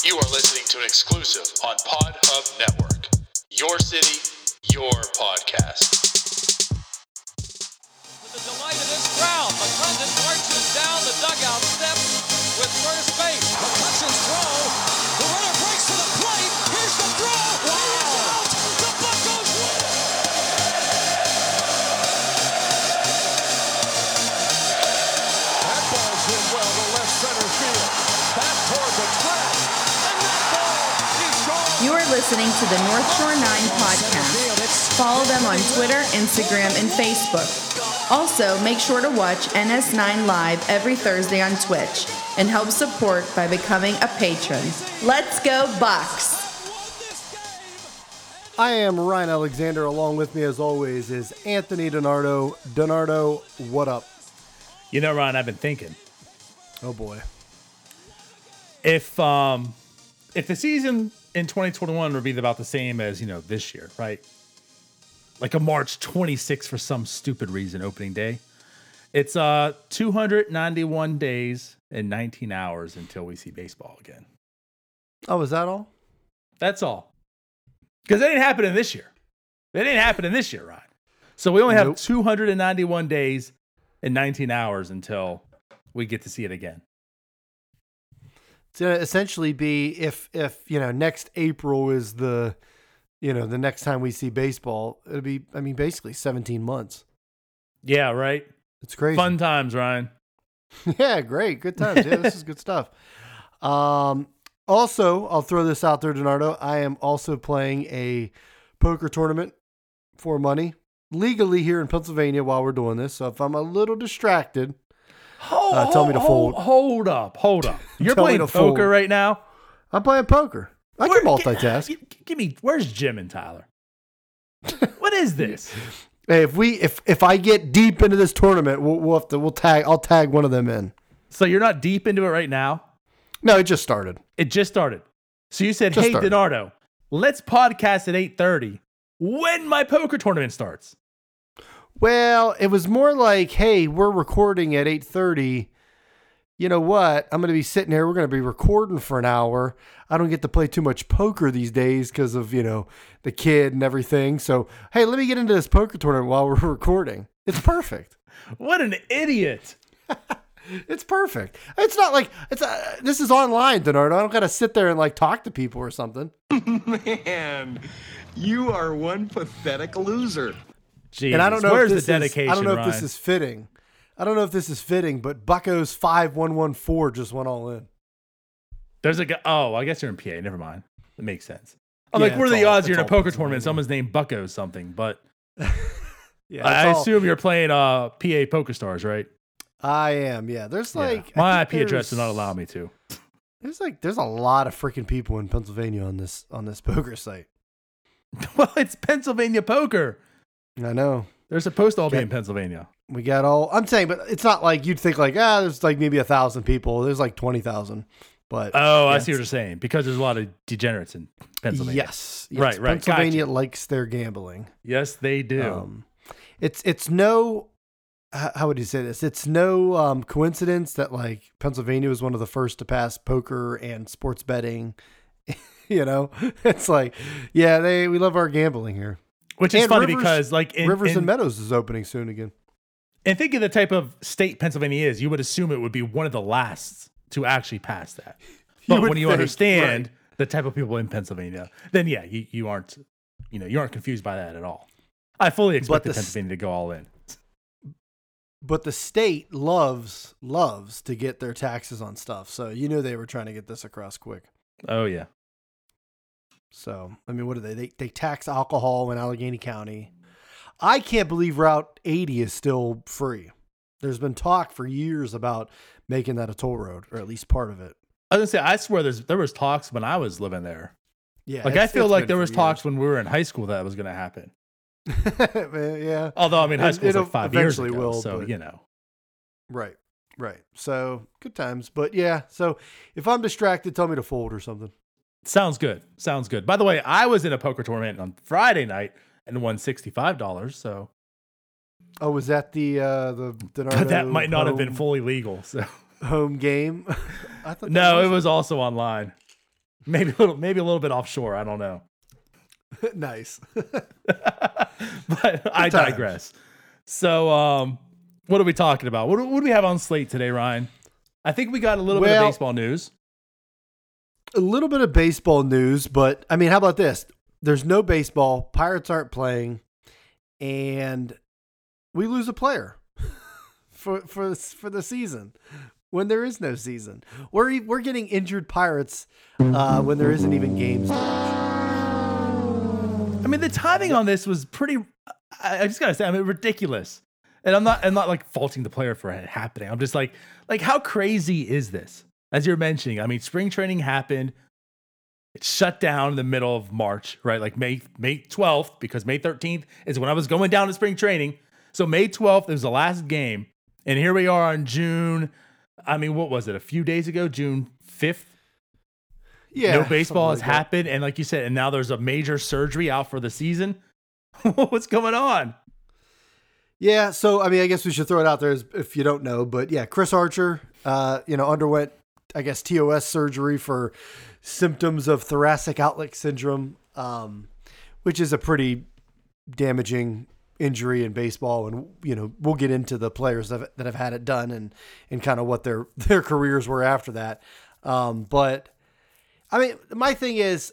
You are listening to an exclusive on Pod Hub Network. Your city, your podcast. With the delight of this crowd, McClendon marches down the dugout steps with first base. McCutchen's throw. The runner listening to the North Shore 9 podcast. Follow them on Twitter, Instagram, and Facebook. Also, make sure to watch NS9 Live every Thursday on Twitch and help support by becoming a patron. Let's go, Bucks! I am Ryan Alexander. Along with me, as always, is Anthony Donardo. Donardo, what up? You know, Ryan, I've been thinking Oh boy. if um if the season in 2021 would be about the same as you know this year, right? Like a March 26th for some stupid reason, opening day. It's uh 291 days and 19 hours until we see baseball again. Oh, is that all? That's all. Because it ain't happening this year. It ain't happening this year, Ryan. So we only have Nope. 291 days and 19 hours until we get to see it again. It's gonna essentially be if if you know next April is the you know the next time we see baseball, it'll be I mean basically 17 months. Yeah, right. It's crazy. Fun times, Ryan. yeah, great. Good times. Yeah, this is good stuff. Um, also, I'll throw this out there, Donardo. I am also playing a poker tournament for money legally here in Pennsylvania while we're doing this. So if I'm a little distracted, Hold, Uh, tell me to hold, fold. Hold up, hold up. You're playing poker fold. right now. I'm playing poker. I Where- can multitask. Give, give me. Where's Jim and Tyler? what is this? Hey, if we if if I get deep into this tournament, we'll, we'll have to we'll tag. I'll tag one of them in. So you're not deep into it right now. No, it just started. It just started. So you said, Just "Hey, started. Donardo, let's podcast at 8:30 when my poker tournament starts." Well, it was more like, hey, we're recording at 8:30. You know what? I'm going to be sitting here. We're going to be recording for an hour. I don't get to play too much poker these days because of, you know, the kid and everything. So, hey, let me get into this poker tournament while we're recording. It's perfect. What an idiot! It's perfect. It's not like it's uh, this is online, Donardo. I don't got to sit there and like talk to people or something. Man, you are one pathetic loser. Jesus, and I don't know where's if this the dedication. is, I don't know Ryan? if this is fitting. I don't know if this is fitting, but Bucko's 5114 just went all in. There's a guy. Oh, I guess you're in PA. Never mind. It makes sense. I'm Yeah, like, what are the all- odds you're in a poker tournament? Someone's named Bucko something, but Yeah, I all- assume you're playing uh PA Poker Stars, right? I am. Yeah, there's like I my IP address does not allow me to. There's like there's a lot of freaking people in Pennsylvania on this on this poker site. well, it's Pennsylvania poker. I know. They're supposed to all be in Pennsylvania. We got all. I'm saying, but it's not like you'd think like ah, there's like maybe a thousand people. There's like twenty thousand. But Oh, I see what you're saying. Because there's a lot of degenerates in Pennsylvania. Yes, yes. Right, right. Pennsylvania Gotcha. likes their gambling. Yes, they do. Um, it's it's no. How would you say this? It's no um, coincidence that like Pennsylvania was one of the first to pass poker and sports betting. you know, it's like, yeah, they we love our gambling here. Which is and funny Rivers- because, like, in, Rivers in, and Meadows is opening soon again. and think of the type of state Pennsylvania is, you would assume it would be one of the last to actually pass that. But would when you think, understand right. the type of people in Pennsylvania, then yeah, you, you aren't, you know, you aren't confused by that at all. I fully expect the Pennsylvania to go all in. But the state loves loves to get their taxes on stuff. So you knew they were trying to get this across quick. Oh yeah. So I mean, what do they? They they tax alcohol in Allegheny County. I can't believe Route 80 is still free. There's been talk for years about making that a toll road, or at least part of it. I was gonna say, I swear there's there was talks when I was living there. Yeah, Like I feel like there was talks when we were in high school that was gonna happen. yeah, Although I mean, high school was it'll like five years ago, will, so but- you know. right, right. So good times, but yeah. So if I'm distracted, tell me to fold or something. Sounds good. Sounds good. By the way, I was in a poker tournament on Friday night and won sixty five dollars. So Oh, was that the uh the Donardo that might not have been fully legal. So home game? I thought no, it was also online. maybe a little, maybe a little bit offshore. I don't know, nice. but I digress. So, um, what are we talking about? What, do- what do we have on slate today, Ryan? I think we got a little bit of baseball news. A little bit of baseball news, but I mean, how about this? There's no baseball. Pirates aren't playing, and we lose a player for for for the season when there is no season. We're we're getting injured Pirates uh, when there isn't even games. I mean, the timing on this was pretty. I, I just gotta say, I mean, ridiculous. And I'm not, I'm not like faulting the player for it happening. I'm just like, like, how crazy is this? As you're mentioning, I mean, spring training happened. It shut down in the middle of March, right? Like May May 12th, because May 13th is when I was going down to spring training. So May 12th was the last game, and here we are on June. I mean, what was it? A few days ago, June 5th. Yeah, no baseball has like that. happened, and like you said, and now there's a major surgery out for the season. What's going on? Yeah, so I mean, I guess we should throw it out there if you don't know, but yeah, Chris Archer, uh, you know, underwent, I guess, TOS surgery for symptoms of thoracic outlet syndrome, um, which is a pretty damaging injury in baseball, and you know, we'll get into the players that have, that have had it done and and kind of what their their careers were after that. Um, but I mean, my thing is,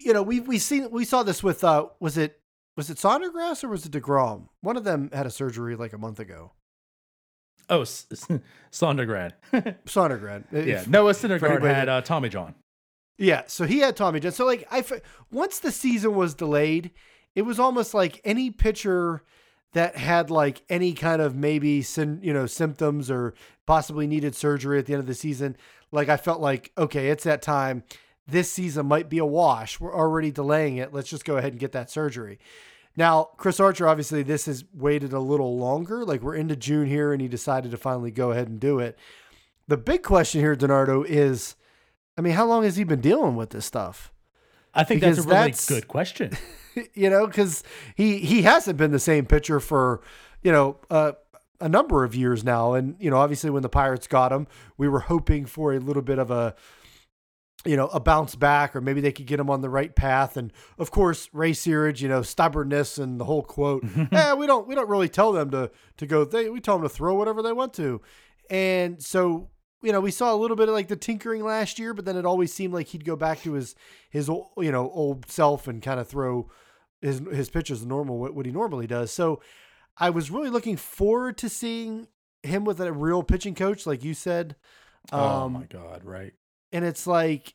you know, we we seen we saw this with uh, was it was it Sondergrass or was it Degrom? One of them had a surgery like a month ago. Oh, S- S- Sondergrad. Sondergrad. yeah, If- Noah Syndergaard anybody had uh, Tommy John. Yeah, so he had Tommy John. So like I f- once the season was delayed, it was almost like any pitcher that had like any kind of maybe syn- you know symptoms or possibly needed surgery at the end of the season, like I felt like okay, it's that time. This season might be a wash. We're already delaying it. Let's just go ahead and get that surgery. Now, Chris Archer, obviously, this has waited a little longer. Like we're into June here, and he decided to finally go ahead and do it. The big question here, Donardo, is I mean, how long has he been dealing with this stuff? I think that's a really that's- good question. you know, because he he hasn't been the same pitcher for you know uh, a number of years now, and you know, obviously when the Pirates got him, we were hoping for a little bit of a you know a bounce back, or maybe they could get him on the right path. And of course, Ray Searage, you know, stubbornness and the whole quote, eh, we don't we don't really tell them to to go. They we tell them to throw whatever they want to, and so you know, we saw a little bit of like the tinkering last year, but then it always seemed like he'd go back to his his you know old self and kind of throw his his pitches normal what, what he normally does. So I was really looking forward to seeing him with a real pitching coach, like you said. Um, oh my god, right? And it's like,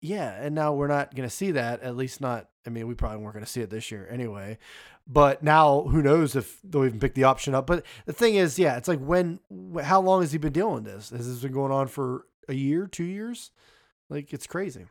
yeah, and now we're not going to see that. At least not. I mean, we probably weren't going to see it this year anyway. But now, who knows if they'll even pick the option up? But the thing is, yeah, it's like when, how long has he been dealing with this? Has this been going on for a year, two years? Like it's crazy.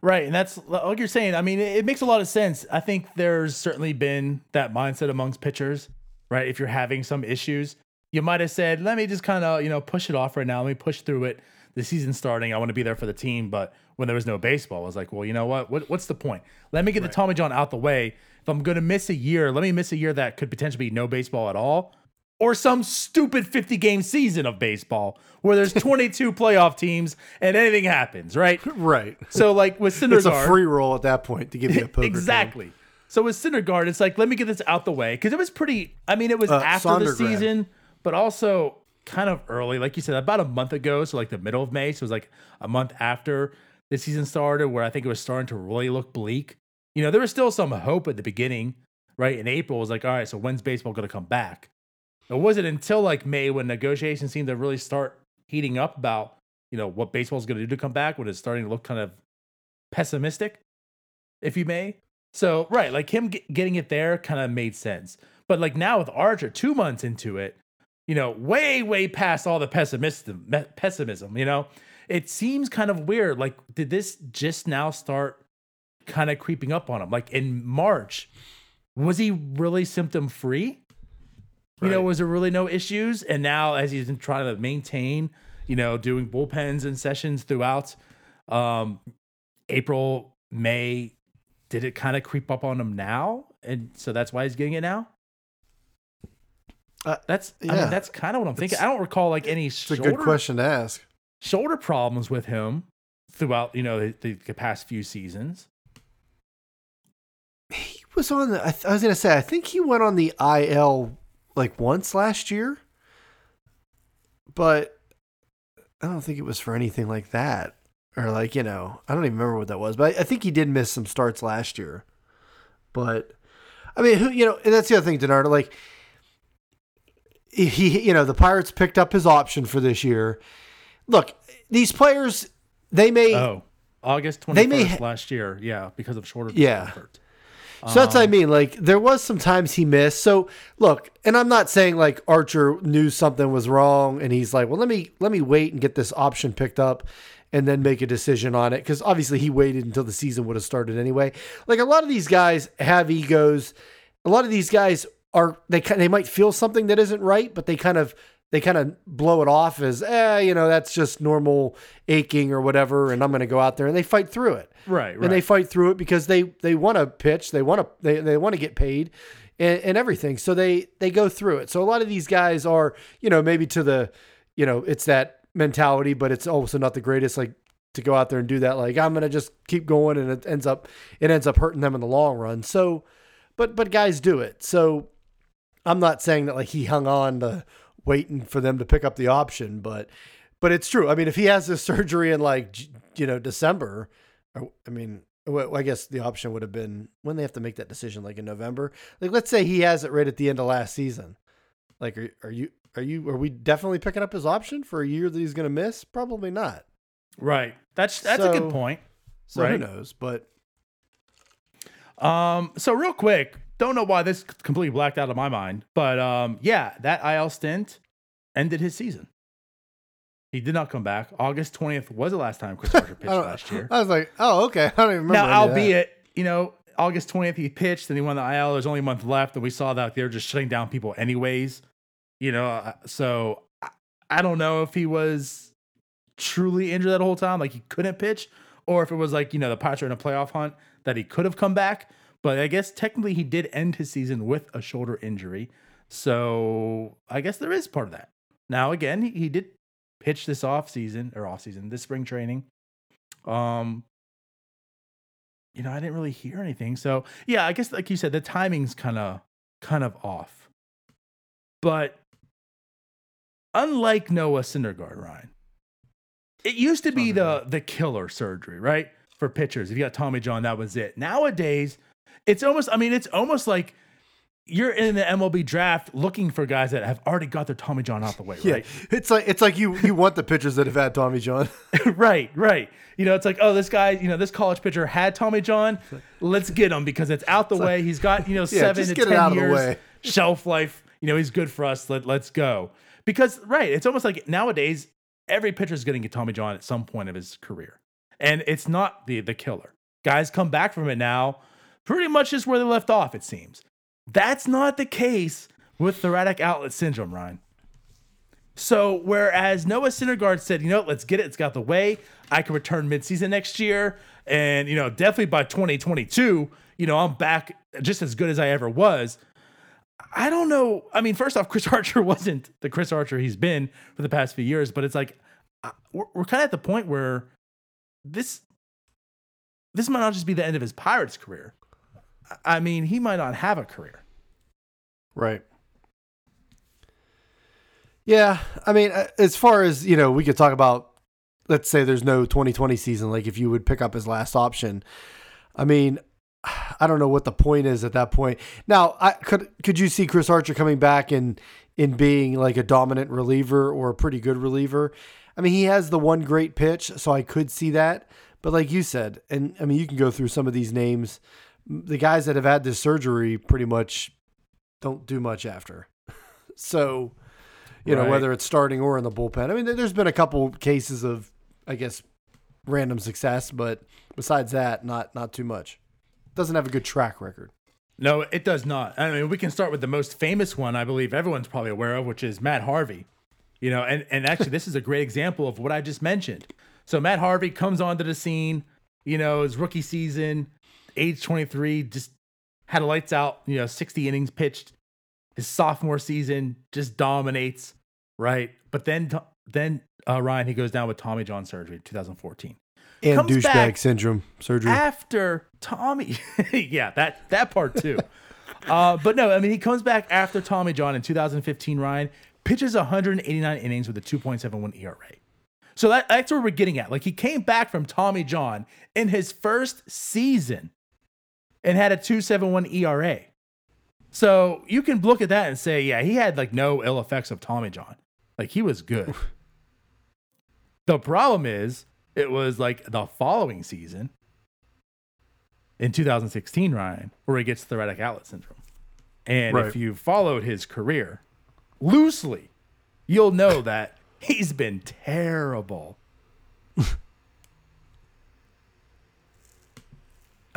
Right, and that's like you're saying. I mean, it, makes a lot of sense. I think there's certainly been that mindset amongst pitchers, right? If you're having some issues, you might have said, "Let me just kind of, you know, push it off right now. Let me push through it. The season's starting. I want to be there for the team." But when there was no baseball, I was like, "Well, you know what? what what's the point? Let me get the Tommy John out the way. If I'm going to miss a year, let me miss a year that could potentially be no baseball at all." Or some stupid 50 game season of baseball where there's 22 playoff teams and anything happens, right? Right. So like with Syndergaard, It's a free roll at that point to give you a poker. exactly. So with Syndergaard, it's like let me get this out the way because it was pretty. I mean, it was Uh, after the season, but also kind of early, like you said, about a month ago. So like the middle of May. So it was like a month after the season started, where I think it was starting to really look bleak. You know, there was still some hope at the beginning, right? In April, it was like, all right, so when's baseball going to come back? It wasn't until like May when negotiations seemed to really start heating up about you know what baseball's going to do to come back when it's starting to look kind of pessimistic, if you may. So right, like him get, getting it there kind of made sense. But like now with Archer, two months into it, you know, way way past all the pessimism, pessimism. You know, it seems kind of weird. Like, did this just now start kind of creeping up on him? Like in March, was he really symptom free? You know, was there really no issues? And now, as he's been trying to maintain, you know, doing bullpens and sessions throughout um, April, May, did it kind of creep up on him now? And so that's why he's getting it now? Uh, That's I yeah. mean, that's kind of what I'm thinking. I don't recall like any It's a shoulder good question to ask. shoulder problems with him throughout you know the, the past few seasons. He was on the. I, th- I was gonna say. I think he went on the IL like once last year, but I don't think it was for anything like that, or like you know, I don't even remember what that was. But I, I think he did miss some starts last year. But I mean, who you know, and that's the other thing, Donardo. Like he, you know, the Pirates picked up his option for this year. Look, these players, they may. Oh, August They may 21st last year. Yeah, because of shorter Yeah. effort. So that's what I um, mean. Like there was some times he missed. So look, and I'm not saying like Archer knew something was wrong and he's like, well, let me let me wait and get this option picked up and then make a decision on it because obviously he waited until the season would have started anyway. Like a lot of these guys have egos. A lot of these guys are they they might feel something that isn't right, but they kind of they kind of blow it off as, eh, you know, that's just normal aching or whatever, and I'm going to go out there and they fight through it Right, and they fight through it because they they want to pitch, they want to they, they want to get paid, and, and everything. So they they go through it. So a lot of these guys are you know maybe to the you know it's that mentality, but it's also not the greatest like to go out there and do that. Like I'm gonna just keep going, and it ends up it ends up hurting them in the long run. So, but but guys do it. So I'm not saying that like he hung on to waiting for them to pick up the option, but but it's true. I mean, if he has this surgery in like you know December, I mean, I guess the option would have been when they have to make that decision, like in November. Like, let's say he has it right at the end of last season. Like, are, are you are you are we definitely picking up his option for a year that he's going to miss? Probably not. Right. That's that's a good point. So who knows? But Um, so real quick, don't know why this completely blacked out of my mind, but um, yeah, that IL stint ended his season. He did not come back. August twentieth was the last time Chris Archer pitched last year. I was like, oh, okay. I don't even remember. Now, any of that. albeit, you know, August 20th he pitched and he won the IL. There's only a month left, and we saw that they were just shutting down people anyways. You know, uh, so I, I don't know if he was truly injured that whole time, like he couldn't pitch, or if it was like you know the Pirates in a playoff hunt that he could have come back. But I guess technically he did end his season with a shoulder injury, so I guess there is part of that. Now again, he, did pitch this off season or off season, this spring training. Um, you know, I didn't really hear anything. So yeah, I guess like you said, the timing's kind of kind of off. But unlike Noah Syndergaard, Ryan, it used to be the the killer surgery, right? For pitchers, if you got Tommy John, that was it. Nowadays, it's almost. I mean, it's almost like you're in the MLB draft looking for guys that have already got their Tommy John out the way, Yeah, right? it's like it's like you you want the pitchers that have had Tommy John. right, right. You know, it's like, oh, this guy, you know, this college pitcher had Tommy John. Let's get him because it's out the way. He's got, you know, seven to ten out of the years shelf life. You know, he's good for us. Let, let's go. Because, right, it's almost like nowadays, every pitcher is getting a Tommy John at some point of his career. And it's not the the killer. Guys come back from it now, pretty much just where they left off, it seems. That's not the case with thoracic outlet syndrome, Ryan. So whereas Noah Syndergaard said, you know, let's get it, it's got the way. I can return midseason next year, and you know, definitely by 2022, you know, I'm back just as good as I ever was. I don't know. I mean, first off, Chris Archer wasn't the Chris Archer he's been for the past few years, but it's like uh, we're, we're kind of at the point where this this might not just be the end of his Pirates career. I mean, he might not have a career. Right. Yeah, I mean, uh, as far as you know, we could talk about. Let's say there's no 2020 season. Like if you would pick up his last option, I mean, I don't know what the point is at that point. Now, I could could you see Chris Archer coming back and in being like a dominant reliever or a pretty good reliever? I mean, he has the one great pitch, so I could see that. But like you said, and I mean, you can go through some of these names. The guys that have had this surgery pretty much don't do much after. so, you know, whether it's starting or in the bullpen. I mean, there- there's been a couple cases of, I guess, random success, but besides that, not not too much. Doesn't have a good track record. No, it does not. I mean, we can start with the most famous one I believe everyone's probably aware of, which is Matt Harvey. You know, and, and actually, this is a great example of what I just mentioned. So, Matt Harvey comes onto the scene, you know, his rookie season, age 23, just had a lights out, you know, 60 innings pitched. His sophomore season just dominates, right? But then, then uh, Ryan, he goes down with Tommy John surgery 2014. And douchebag syndrome surgery. after Tommy. yeah, that that part too. uh, but no, I mean he comes back after Tommy John in 2015. Ryan pitches 189 innings with a 2.71 ERA. So that, that's where we're getting at. Like he came back from Tommy John in his first season and had a 2.71 ERA. So you can look at that and say, yeah, he had like no ill effects of Tommy John. Like he was good. the problem is it was like the following season in 2016, Ryan, where he gets thoracic outlet syndrome. And Right. if you followed his career loosely, you'll know that he's been terrible.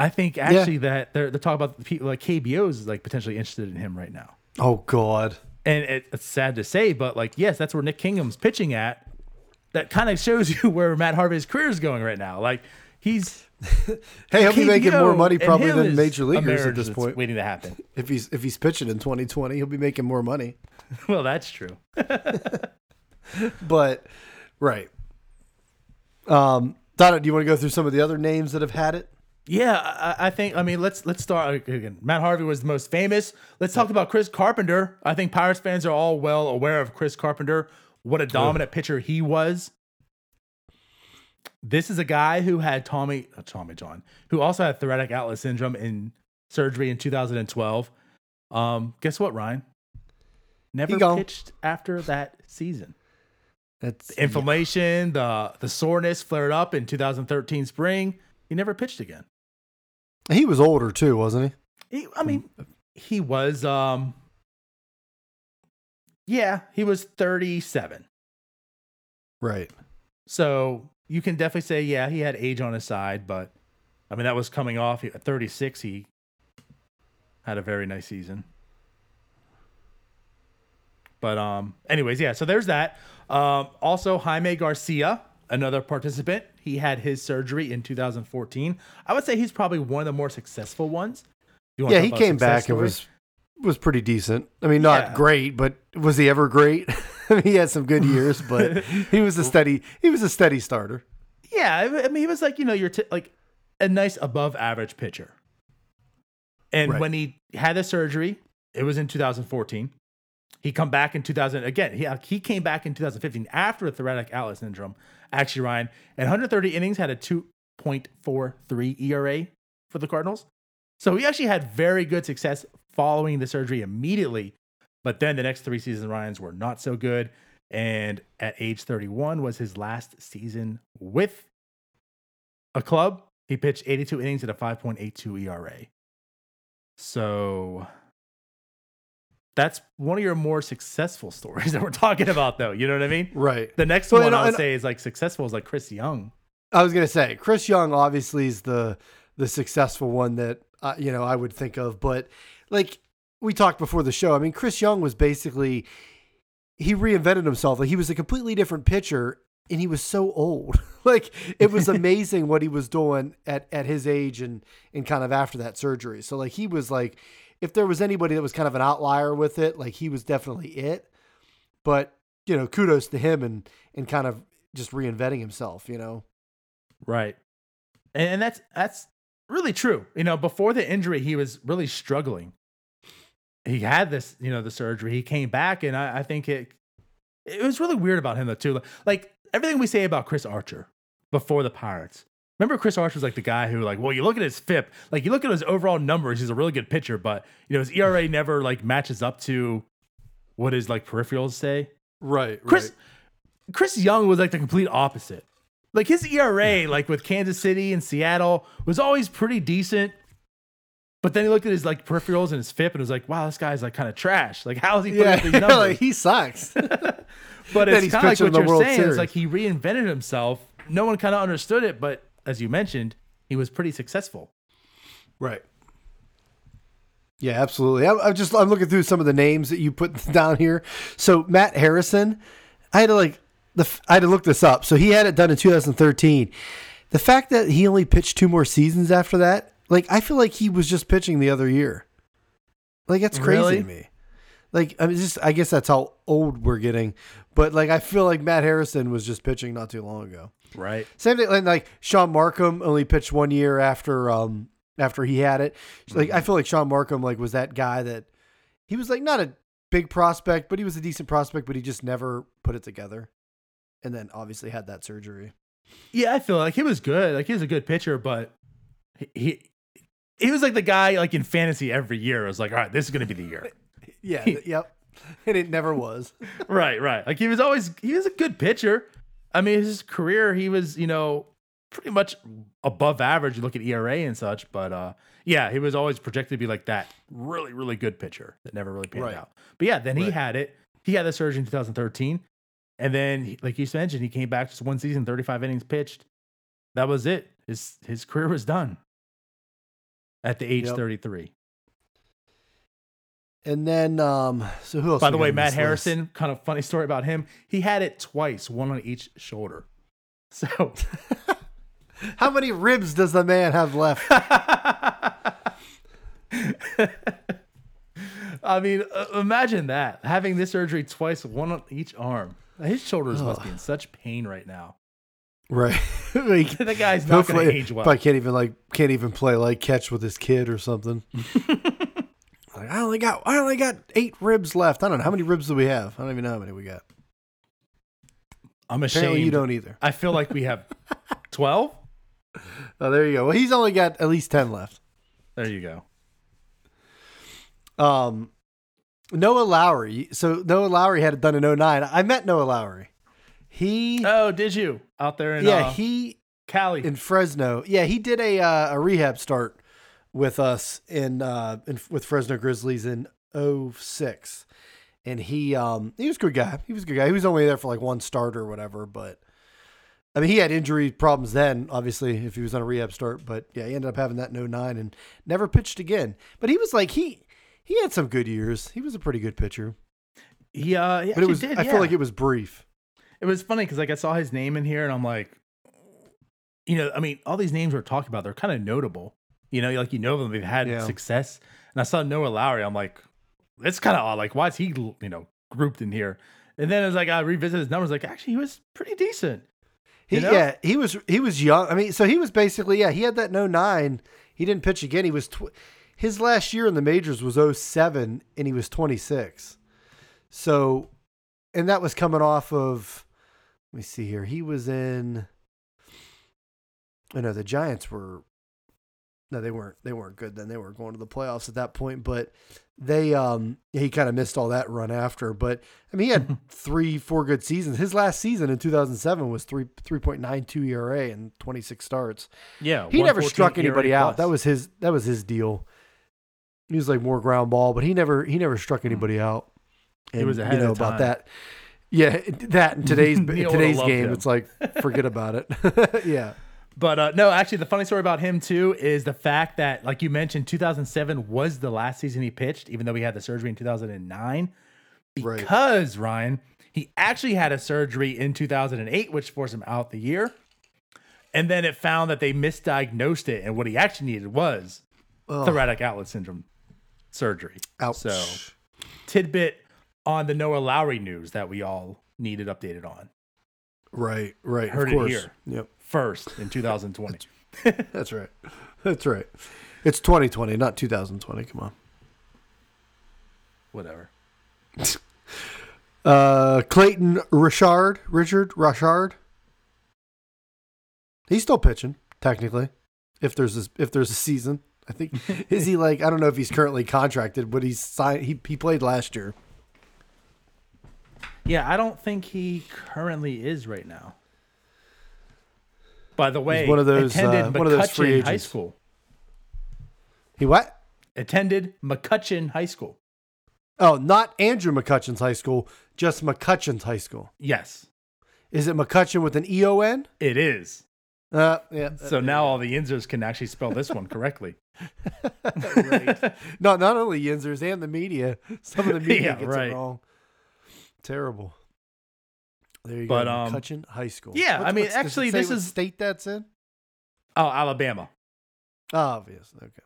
I think actually that they're, they're talking about the people like KBOs is like potentially interested in him right now. oh God. And it, it's sad to say, but like, yes, that's where Nick Kingham's pitching at. That kind of shows you where Matt Harvey's career is going right now. Like, he's Hey, he'll be making more money probably than major leaguers at this point. waiting to happen. If he's if he's pitching in 2020, he'll be making more money. well, that's true. But right. Um, Donna, do you want to go through some of the other names that have had it? Yeah, I, I think. I mean, let's let's start again. Matt Harvey was the most famous. Let's talk about Chris Carpenter. I think Pirates fans are all well aware of Chris Carpenter. What a dominant pitcher he was. This is a guy who had Tommy, uh, Tommy John, who also had thoracic outlet syndrome in surgery in 2012. Um, guess what, Ryan? Never pitched after that season. That's Inflammation, the the soreness flared up in 2013 spring. He never pitched again. He was older too, wasn't he? He, I mean, he was um yeah, he was 37. Right. So you can definitely say, yeah, he had age on his side, but I mean that was coming off at 36. He had a very nice season. But um, anyways, yeah. So there's that. Um, also Jaime Garcia, another participant. He had his surgery in 2014. I would say he's probably one of the more successful ones. You Yeah, he came back and was was pretty decent. I mean, not Yeah. great, but was he ever great? He had some good years, but he was a steady he was a steady starter. Yeah, I I mean, he was like you know, you're t- like a nice above average pitcher. And Right. when he had the surgery, it was in 2014. He come back in 2000 again. He uh, he came back in 2015 after a thoracic outlet syndrome. Actually, Ryan, and 130 innings had a 2.43 ERA for the Cardinals. So he actually had very good success following the surgery immediately. But then the next three seasons, Ryan's were not so good. And at age 31 was his last season with a club. He pitched 82 innings at a 5.82 ERA. So that's one of your more successful stories that we're talking about, though. You know what I mean? Right. The next Well, one and- I would and- say is like successful is like Chris Young. I was gonna say Chris Young obviously is the the successful one that uh, you know I would think of, but like we talked before the show, I mean Chris Young was basically he reinvented himself. Like he was a completely different pitcher, and he was so old. like it was amazing what he was doing at at his age and and kind of after that surgery. So like he was like if there was anybody that was kind of an outlier with it, like he was definitely it. But you know, kudos to him and and kind of just reinventing himself. You know. Right. And, and that's that's really true. You know, before the injury, he was really struggling. He had this, you know, the surgery. He came back, and I, I think it it was really weird about him though too. Like everything we say about Chris Archer before the Pirates. Remember, Chris Archer was like the guy who, like, well, you look at his FIP, like you look at his overall numbers, he's a really good pitcher, but you know his ERA never like matches up to what his like peripherals say. Right. Chris Chris Young was like the complete opposite. Like his ERA, like with Kansas City and Seattle, was always pretty decent. But then he looked at his like peripherals and his FIP and was like, wow, this guy's like kind of trash. Like, how is he putting Yeah, up these numbers? like, he sucks. but it's kind of like what you're World saying. Series. It's like he reinvented himself. No one kind of understood it, but as you mentioned, he was pretty successful. right. Yeah, absolutely. I, I just I'm looking through some of the names that you put down here. So Matt Harrison, I had to like the I had to look this up. So he had it done in 2013. The fact that he only pitched two more seasons after that, like I feel like he was just pitching the other year. Like that's crazy Really? to me. Like I mean, just I guess that's how old we're getting. But like I feel like Matt Harrison was just pitching not too long ago. Right. Same thing, and like Shaun Marcum only pitched one year after um after he had it. Like I feel like Shaun Marcum like was that guy that he was like not a big prospect, but he was a decent prospect, but he just never put it together. And then obviously had that surgery. Yeah, I feel like he was good. Like he was a good pitcher, but he he, was like the guy like in fantasy every year. It was like, all right, this is gonna be the year. Yeah, yep. And it never was. right, right. Like he was always he was a good pitcher. I mean, his career he was you know pretty much above average. You look at ERA and such, but uh, yeah, he was always projected to be like that really really good pitcher that never really panned Right. out. But yeah, then he had it. He had the surgery in 2013, and then like you mentioned, he came back just one season, 35 innings pitched. That was it. His his career was done at the age Yep. 33. And then um so who else? By the way, Matt this list? Harrison, kind of funny story about him. He had it twice, one on each shoulder. So How many ribs does the man have left? I mean, uh, imagine that having this surgery twice, one on each arm. His shoulders must be in such pain right now. right. like, The guy's not going to age well. Probably can't even like can't even play like catch with his kid or something. Like I only got I only got eight ribs left. I don't know how many ribs do we have. I don't even know how many we got. I'm Apparently ashamed. you don't either. I feel like we have 12. Oh, there you go. Well, he's only got at least ten left. There you go. Um, Noah Lowry. So Noah Lowry had it done in 09. I met Noah Lowry. He Oh, did you out there in yeah uh, he Cali? in Fresno. Yeah, he did a uh, a rehab start with us in, uh, in with Fresno Grizzlies in 06. And he um he was a good guy. He was a good guy. He was only there for like one start or whatever, but I mean he had injury problems then, obviously, if he was on a rehab start. But yeah, he ended up having that in 09 and never pitched again. But he was like he he had some good years. He was a pretty good pitcher. he, uh, he But it was did, I yeah. feel like it was brief. It was funny because like I saw his name in here and I'm like, you know, I mean, all these names we're talking about, they're kind of notable. You know, like you know them, they've had Yeah. success. And I saw Noah Lowry, I'm like, it's kind of odd. Like, why is he, you know, grouped in here? And then as like I revisit his numbers, like actually he was pretty decent. He, You know? Yeah, he was he was young. I mean, so he was basically yeah. He had that no nine. He didn't pitch again. He was tw- his last year in the majors was 07 and he was 26. So, and that was coming off of. Let me see here. He was in. I know the Giants were. No, they weren't. They weren't good then. They were going to the playoffs at that point, but they um he kind of missed all that run after. But I mean, he had three, four good seasons. His last season in 2007 was three three point nine two ERA and 26 starts. Yeah. He never struck anybody ERA out. plus. That was his that was his deal. He was like more ground ball, but he never he never struck anybody out. He And was ahead you know about that. Yeah, that in today's in today's game, him. it's like forget about it. yeah. But uh, no, actually, the funny story about him too is the fact that, like you mentioned, 2007 was the last season he pitched, even though he had the surgery in 2009. Right. Because Ryan, he actually had a surgery in 2008, which forced him out the year. And then it found that they misdiagnosed it, and what he actually needed was Ugh. thoracic outlet syndrome surgery. Ouch. So, tidbit on the Noah Lowry news that we all needed updated on right, right. Heard of it here. Yep. First in 2020. That's right. That's right. It's 2020, not 2020. Come on. Whatever. Uh, Clayton Richard, Richard Richard. He's still pitching technically. If there's a, if there's a season, I think is he like I don't know if he's currently contracted, but he's signed. He he played last year. Yeah, I don't think he currently is right now. By the way, one of those, attended uh, one of those free High. School. He what? Attended McCutcheon High School. Oh, not Andrew McCutchen's high school, just McCutcheon's high school. Yes, Is it McCutcheon with an E O N? it is. Uh, yeah. So now all the Yinzers can actually spell this one correctly. No, not only Yinzers and the media. Some of the media Yeah, gets right. it wrong. Terrible. There you But, go. um, McCutcheon High School. yeah, I mean, actually, this is state that's in. Oh, Alabama, Obvious. Okay.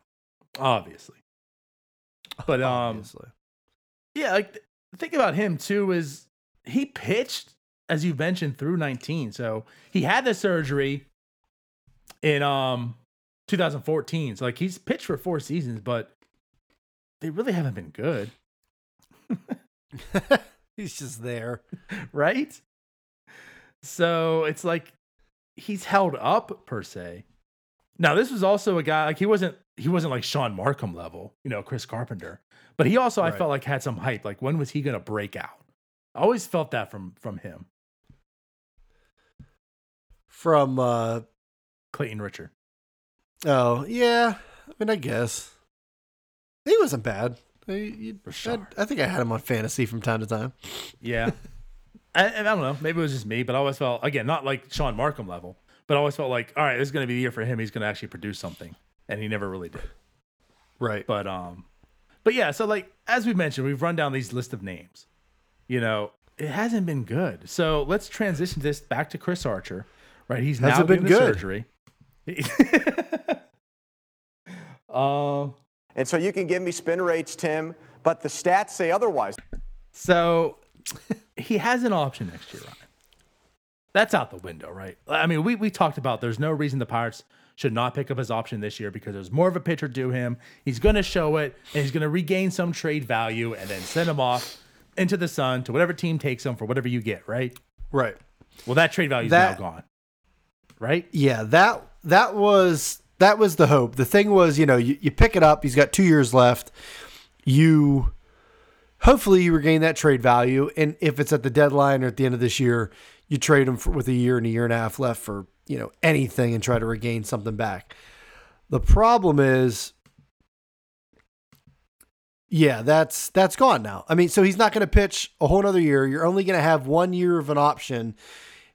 obviously. But um, Obviously. yeah, like th- the thing about him too is he pitched as you mentioned, through 19. So he had the surgery in um 2014. So like he's pitched for four seasons, but they really haven't been good, He's just there. right? So it's like he's held up per se. Now this was also a guy like he wasn't he wasn't like Shaun Marcum level, you know, Chris Carpenter, but he also I felt like had some hype. Like when was he gonna break out? I always felt that from from him, From uh Clayton Richard. oh yeah, I mean I guess he wasn't bad. He- For sure. I, I think I had him on fantasy from time to time. Yeah. I, and I don't know. Maybe it was just me, but I always felt again not like Shaun Marcum level, but I always felt like all right, this is going to be the year for him. He's going to actually produce something, and he never really did. Right. But um, but yeah. So like as we mentioned, we've run down these list of names. You know, it hasn't been good. So let's transition this back to Chris Archer. Right, he's now Hasn't been doing the good. surgery. um. And so you can give me spin rates, Tim, but the stats say otherwise. So he has an option next year, Ryan. That's out the window, right? I mean, we, we talked about there's no reason the Pirates should not pick up his option this year because there's more of a pitcher due him. He's going to show it, and he's going to regain some trade value and then send him off into the sun to whatever team takes him for whatever you get, right? Right. Well, that trade value is now gone, right? Yeah, that that was that was the hope. The thing was, you know, you, you pick it up. He's got two years left. You hopefully you regain that trade value, and if it's at the deadline or at the end of this year, you trade them for, with a year and a year and a half left for you know anything and try to regain something back. The problem is, yeah, that's that's gone now. I mean, so he's not going to pitch a whole other year. You're only going to have one year of an option,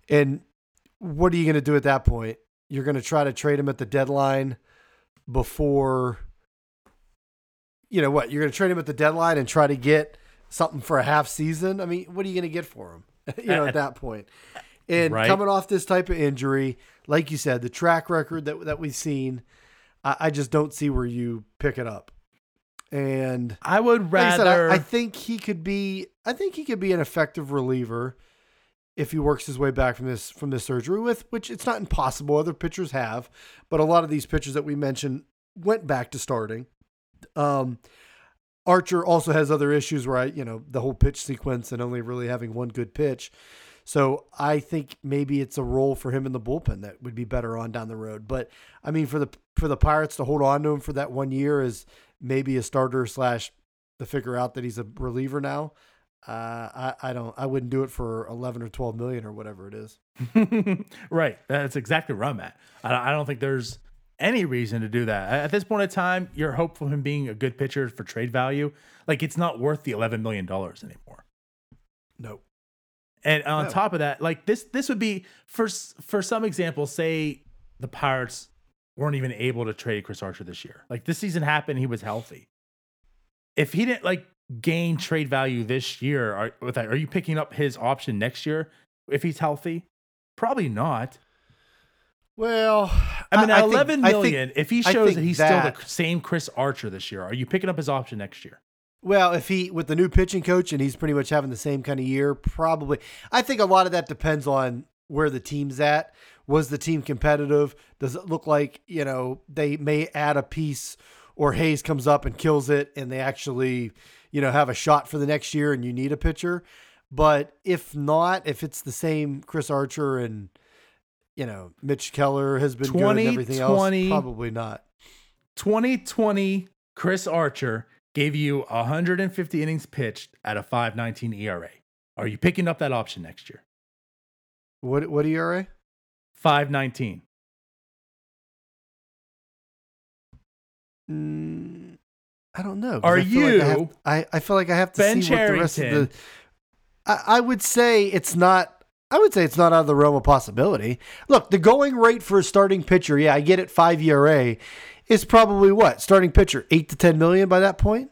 and what are you going to do at that point? You're going to try to trade him at the deadline before, you know what? You're going to trade him at the deadline and try to get something for a half season. I mean, what are you going to get for him? you know, at that point. And Right. coming off this type of injury, like you said, the track record that that we've seen, I, I just don't see where you pick it up. And I would like I said, rather. I, I think he could be. I think he could be an effective reliever if he works his way back from this from this surgery. With which it's not impossible. Other pitchers have, but a lot of these pitchers that we mentioned went back to starting. Um, Archer also has other issues where I, you know, the whole pitch sequence and only really having one good pitch. So I think maybe it's a role for him in the bullpen that would be better on down the road. But I mean, for the for the Pirates to hold on to him for that one year is maybe a starter slash to figure out that he's a reliever now. Uh, I I don't I wouldn't do it for eleven or twelve million or whatever it is. right. That's exactly where I'm at. I, I don't think there's any reason to do that. At this point in time, your hope for him being a good pitcher for trade value, like it's not worth the $11 million anymore. No. And on No. top of that, like this, this would be for for some example, say the Pirates weren't even able to trade Chris Archer this year. Like this season happened, he was healthy. If he didn't like gain trade value this year, are, with that, are you picking up his option next year if he's healthy? Probably not. Well, I mean, I at think- eleven I think- if he shows that he's that- still the same Chris Archer this year, are you picking up his option next year? Well, if he with the new pitching coach and he's pretty much having the same kind of year, probably. I think a lot of that depends on where the team's at. Was the team competitive? Does it look like you know they may add a piece, or Hayes comes up and kills it, and they actually you know have a shot for the next year, and you need a pitcher. But if not, if it's the same Chris Archer and you know Mitch Keller has been good and everything else, probably not. 2020 Chris Archer gave you 150 innings pitched at a 5.19 ERA. Are you picking up that option next year? What what ERA? 5.19. Mm, I don't know. Are I feel like I, have, you I, I feel like I have to Ben see what the rest of the. I, I would say it's not. I would say it's not out of the realm of possibility. Look, the going rate for a starting pitcher, yeah, I get it. Five ERA is probably what starting pitcher eight to ten million by that point,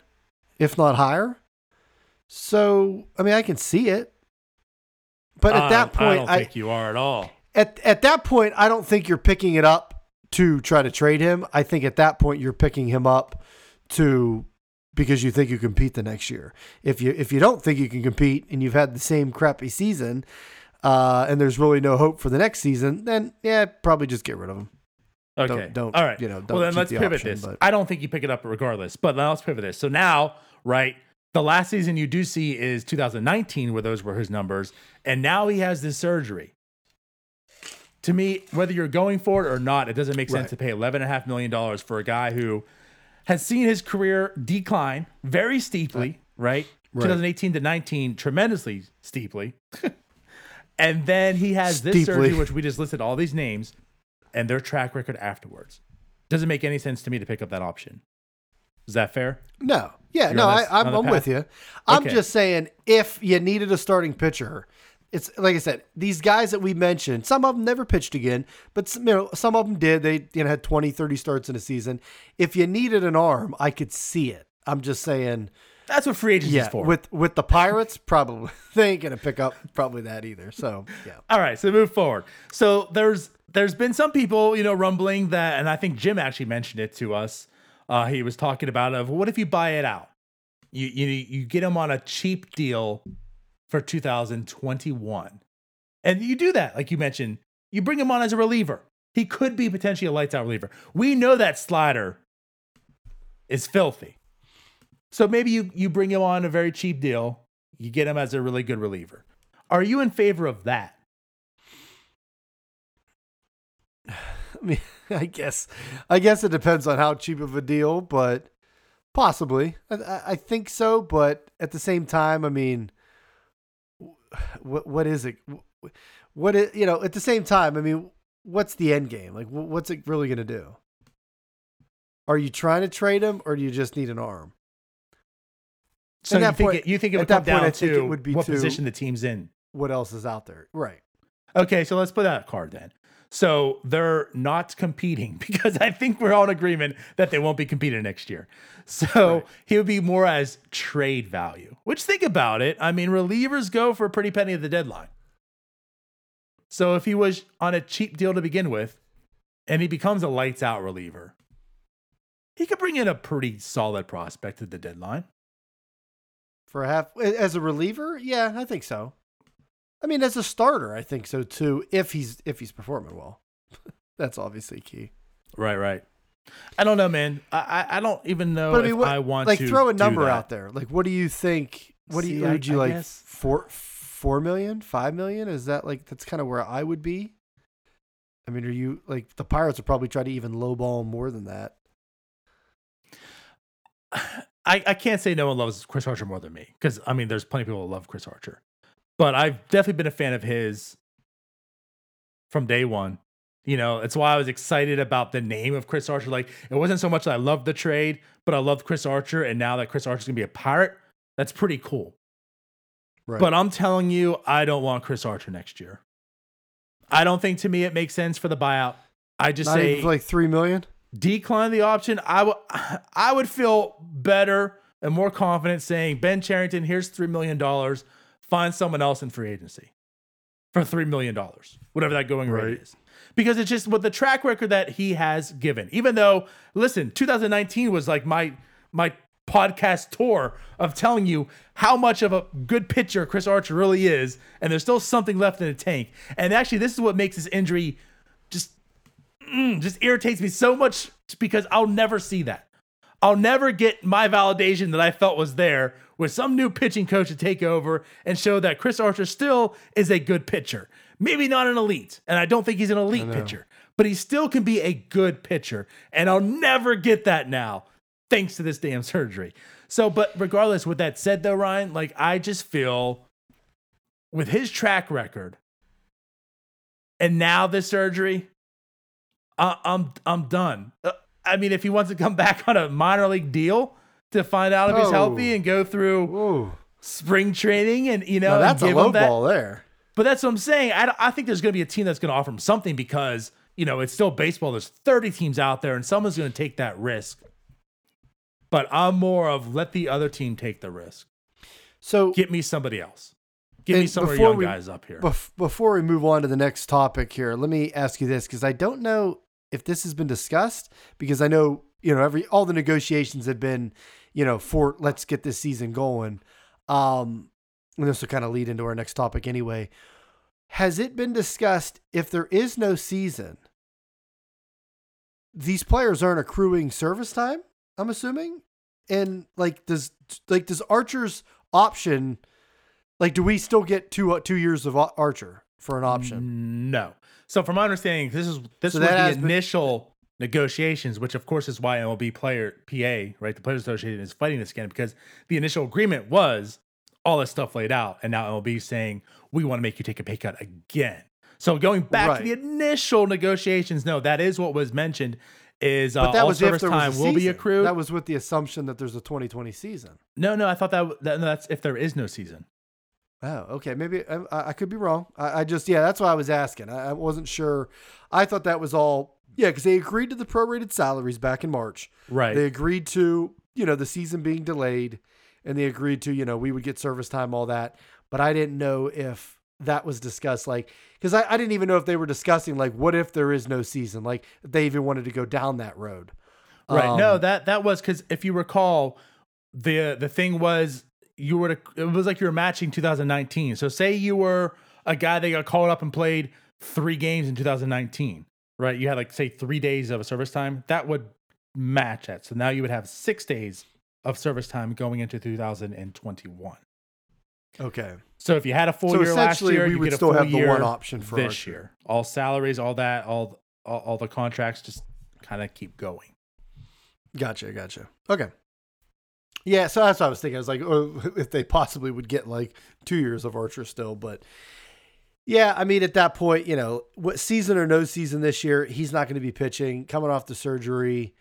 if not higher. So I mean, I can see it, but at I that don't- I point, don't I, think you are at all. at at that point, I don't think you're picking it up to try to trade him. I think at that point you're picking him up to because you think you compete the next year. If you if you don't think you can compete and you've had the same crappy season, uh, and there's really no hope for the next season, then yeah, probably just get rid of him. Okay. don't, All right. you know, don't well, then let's the pivot option, this. but- I don't think you pick it up regardless, but now let's pivot this. So now, right, the last season you do see is 2019, where those were his numbers, and now he has this surgery. To me, whether you're going for it or not, it doesn't make sense Right. to pay $11.5 million for a guy who has seen his career decline very steeply, right? Right. 2018 to 19, tremendously steeply. and then he has this Steeply. surgery, which we just listed all these names, and their track record afterwards. Doesn't make any sense to me to pick up that option. Is that fair? No, yeah, You're no, I, this- I'm, I'm with you. I'm Okay. just saying, if you needed a starting pitcher, it's like I said, these guys that we mentioned, some of them never pitched again, but some, you know, some of them did. They you know had 20, 30 starts in a season. If you needed an arm, I could see it. I'm just saying, That's what free agency yeah, is for. with with the Pirates, probably they ain't gonna pick up probably that either. So yeah, All right, so move forward. So there's there's been some people, you know, rumbling that, and I think Jim actually mentioned it to us. Uh, he was talking about of what if you buy it out? You you you get him on a cheap deal for 2021, and you do that, like you mentioned. You bring him on as a reliever. He could be potentially a lights out reliever. We know that slider is filthy. So maybe you you bring him on a very cheap deal. You get him as a really good reliever. Are you in favor of that? I mean, I guess, I guess it depends on how cheap of a deal, but possibly, I, I- think so. But at the same time, I mean, what what is it? What is you know? At the same time, I mean, what's the end game? Like, what's it really going to do? Are you trying to trade him, or do you just need an arm? So you that think point- it, you think it would come point, down to it would be what position the team's in? What else is out there? Right. Okay, so let's put that card then. So they're not competing because I think we're all in agreement that they won't be competing next year. So he would be more as trade value. Which think about it. I mean, relievers go for a pretty penny at the deadline. So if he was on a cheap deal to begin with, and he becomes a lights out reliever, he could bring in a pretty solid prospect at the deadline. For a half as a reliever, yeah, I think so. I mean, as a starter, I think so too. If he's if he's performing well, that's obviously key. Right, right. I don't know, man. I I, don't even know But I mean, what, I want like to throw a number out there. Like, what do you think? What do you would you I like? guess- Four four million, five million? Is that like that's kind of where I would be? I mean, are you like the Pirates would probably try to even lowball more than that? I, I can't say no one loves Chris Archer more than me because I mean there's plenty of people who love Chris Archer, but I've definitely been a fan of his from day one. You know, it's why I was excited about the name of Chris Archer. Like it wasn't so much that I loved the trade, but I loved Chris Archer, and now that Chris Archer's gonna be a pirate, that's pretty cool. Right. But I'm telling you, I don't want Chris Archer next year. I don't think to me it makes sense for the buyout. I just Not say like three million. Decline the option, I would I would feel better and more confident saying Ben Cherington, here's three million dollars. Find someone else in free agency for three million dollars, whatever that going rate Right. is. Because it's just with the track record that he has given. Even though, listen, 2019 was like my my podcast tour of telling you how much of a good pitcher Chris Archer really is, and there's still something left in the tank. And actually, this is what makes this injury Mm, just irritates me so much because I'll never see that. I'll never get my validation that I felt was there with some new pitching coach to take over and show that Chris Archer still is a good pitcher. Maybe not an elite, and I don't think he's an elite pitcher, but he still can be a good pitcher. And I'll never get that now, thanks to this damn surgery. So, but regardless, with that said, though, Ryan, like I just feel with his track record and now this surgery, I, I'm I'm done. Uh, I mean, if he wants to come back on a minor league deal to find out if he's Oh. healthy and go through Ooh, spring training and you know no, and that's a low that- ball there. But that's what I'm saying. I, I think there's going to be a team that's going to offer him something because you know it's still baseball. There's 30 teams out there, and someone's going to take that risk. But I'm more of let the other team take the risk. So Get me somebody else. Give me some of young we- guys up here. Bef- before we move on to the next topic here, let me ask you this because I don't know if this has been discussed because I know you know every all the negotiations have been you know for let's get this season going. Um, and this will kind of lead into our next topic anyway. has it been discussed if there is no season, these players aren't accruing service time? I'm assuming, and like does like does Archer's option, like do we still get two uh, two years of Archer for an option? No. So from my understanding, this is this So was the has been- initial negotiations, which of course is why MLB player PA, right, the Players Association is fighting this again because the initial agreement was all this stuff laid out, and now MLB is saying we want to make you take a pay cut again. So going back Right. to the initial negotiations, no, that is what was mentioned. Is uh, But that all was if service there was time a will be accrued? That was with the assumption that there's a 2020 season. no, no, I thought that, that no, that's if there is no season. Oh, okay. Maybe I, I could be wrong. I, I just, yeah, that's why I was asking. I, I wasn't sure. I thought that was all, yeah, because they agreed to the prorated salaries back in March. Right. They agreed to, you know, the season being delayed, and they agreed to, you know, we would get service time, all that. But I didn't know if that was discussed, like, because I, I didn't even know if they were discussing, like, what if there is no season, like, they even wanted to go down that road. Right. no, Um, that that was because if you recall, the the thing was you were to, it was like you were matching 2019. So say you were a guy that got called up and played three games in 2019, right? You had like say three days of a service time. That would match that. So now you would have six days of service time going into 2021. Okay. So if you had a full So year last year, we you would get a still have the one option for this Archer. year. All salaries, all that, all all, all the contracts just kind of keep going. Gotcha, gotcha. Okay. Yeah, so that's what I was thinking. I was like, oh, if they possibly would get like two years of Archer still, but yeah, I mean, at that point, you know, what season or no season this year, he's not going to be pitching. Coming off the surgery,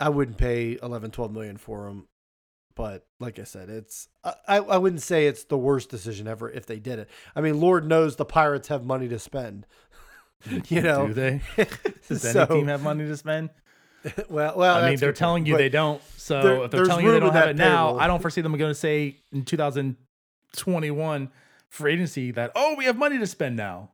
I wouldn't pay 11, 12 million for him. But like I said, it's I, I wouldn't say it's the worst decision ever if they did it. I mean, Lord knows the Pirates have money to spend. you know, Do they? Does any team have money to spend? well, well, I mean, they're telling point. you But- they don't. So there- if they're telling you they don't have it now. I don't foresee them going to say in 2021 for agency that oh we have money to spend now.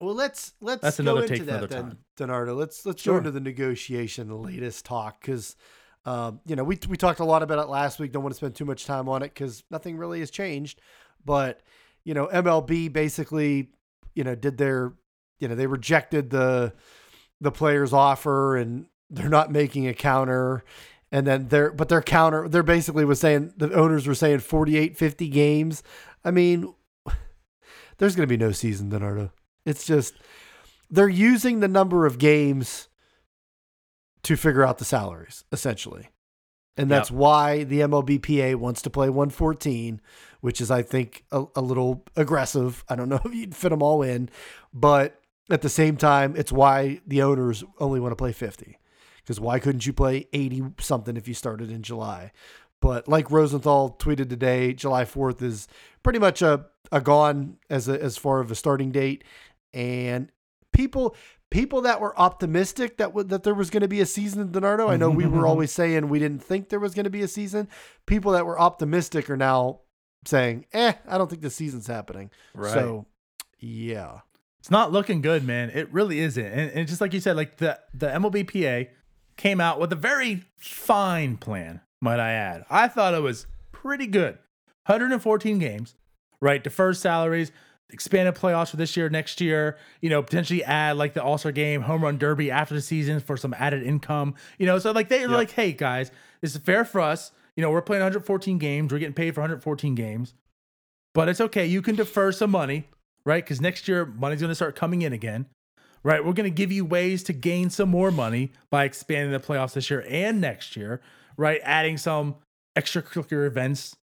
Well, let's let's That's go another into take that another then. Donardo. Let's let's Sure. go into the negotiation, the latest talk, because um, you know we we talked a lot about it last week. Don't want to spend too much time on it because nothing really has changed. But you know, MLB basically, you know, did their, you know, they rejected the the player's offer and they're not making a counter. And then they're, but their counter, they're basically was saying the owners were saying 48, 50 games. I mean, there's going to be no season, Donardo. It's just they're using the number of games to figure out the salaries, essentially. And that's Yep. why the MLBPA wants to play 114, which is, I think, a, a little aggressive. I don't know if you'd fit them all in, but at the same time, it's why the owners only want to play 50. Because why couldn't you play 80 something if you started in July? But like Rosenthal tweeted today, July 4th is pretty much a, a gone as a, as far of a starting date. And people people that were optimistic that w- that there was going to be a season in Donardo, I know we were always saying we didn't think there was going to be a season. People that were optimistic are now saying, "Eh, I don't think the season's happening." Right. So, yeah. It's not looking good, man. It really isn't. And, and just like you said, like the the MLBPA came out with a very fine plan, might I add. I thought it was pretty good. 114 games, right? Deferred salaries, expanded playoffs for this year, next year. You know, potentially add like the All Star Game, Home Run Derby after the season for some added income. You know, so like they're like, hey guys, this is fair for us. You know, we're playing 114 games. We're getting paid for 114 games, but it's okay. You can defer some money right? Because next year money's going to start coming in again, right? We're going to give you ways to gain some more money by expanding the playoffs this year and next year, right? Adding some extracurricular events.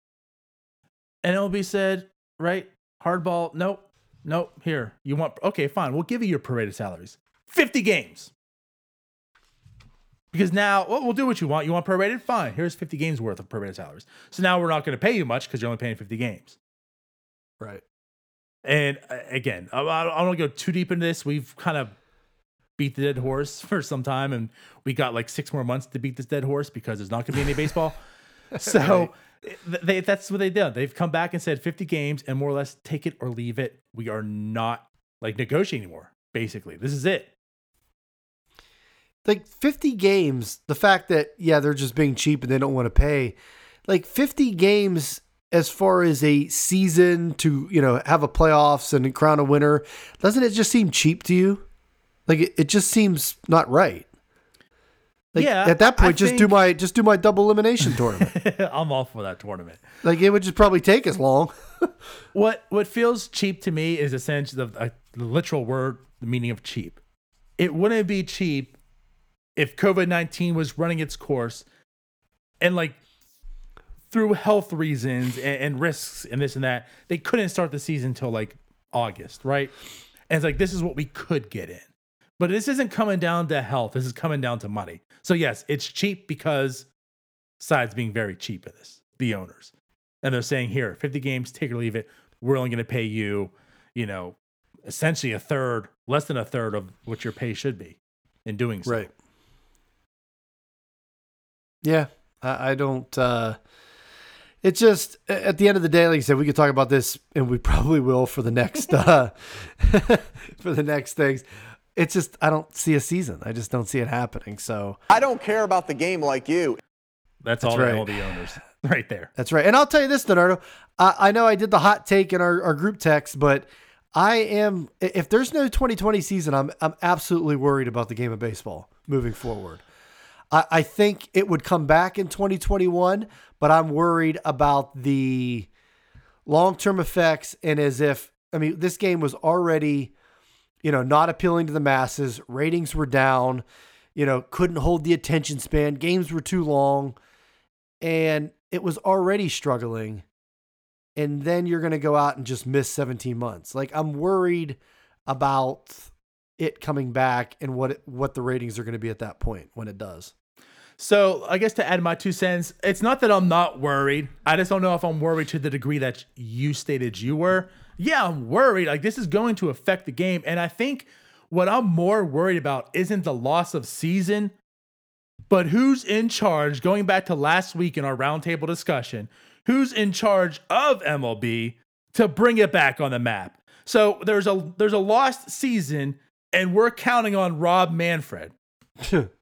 And MLB said, right? Hardball, nope, nope. Here, you want, okay, fine. We'll give you your prorated salaries 50 games. Because now, well, we'll do what you want. You want prorated? Fine. Here's 50 games worth of prorated salaries. So now we're not going to pay you much because you're only paying 50 games. Right. And uh, again, I, I don't want to go too deep into this. We've kind of beat the dead horse for some time, and we got like six more months to beat this dead horse because there's not going to be any baseball. So th- they, that's what they did. They've come back and said 50 games and more or less take it or leave it. We are not like negotiating anymore. Basically, this is it. Like 50 games, the fact that yeah, they're just being cheap and they don't want to pay. Like 50 games as far as a season to you know have a playoffs and crown a winner, doesn't it just seem cheap to you? Like it, it just seems not right. Like Yeah, at that I point, just do my just do my double elimination tournament. I'm all for that tournament. like it would just probably take as long. What what feels cheap to me is essentially the, uh, the literal word, the meaning of cheap. It wouldn't be cheap if COVID nineteen was running its course, and like through health reasons and, and risks and this and that, they couldn't start the season until like August, right? And it's like this is what we could get in, but this isn't coming down to health. This is coming down to money. So yes, it's cheap because sides being very cheap in this, the owners and they're saying here 50 games take or leave it we're only going to pay you you know essentially a third less than a third of what your pay should be in doing so Right. Yeah, I, I don't. uh It's just at the end of the day, like you said, we could talk about this, and we probably will for the next uh for the next things. It's just I don't see a season. I just don't see it happening. So I don't care about the game like you. that's, That's all, right. all the owners right there that's right. And I'll tell you this, Donardo. I, I know I did the hot take in our, our group text, but I am if there's no 2020 season, I'm I'm absolutely worried about the game of baseball moving forward. I, I think it would come back in 2021, but I'm worried about the long term effects. And as if, I mean, this game was already, you know, not appealing to the masses. Ratings were down, you know, couldn't hold the attention span. Games were too long. And it was already struggling. And then you're going to go out and just miss 17 months. Like, I'm worried about it coming back and what it, what the ratings are going to be at that point when it does. So i guess to add my two cents it's not that i'm not worried. I just don't know if i'm worried to the degree that you stated you were. Yeah i'm worried. Like this is going to affect the game. And i think what i'm more worried about isn't the loss of season but who's in charge going back to last week in our roundtable discussion who's in charge of mlb to bring it back on the map. So there's a there's a lost season and we're counting on rob manfred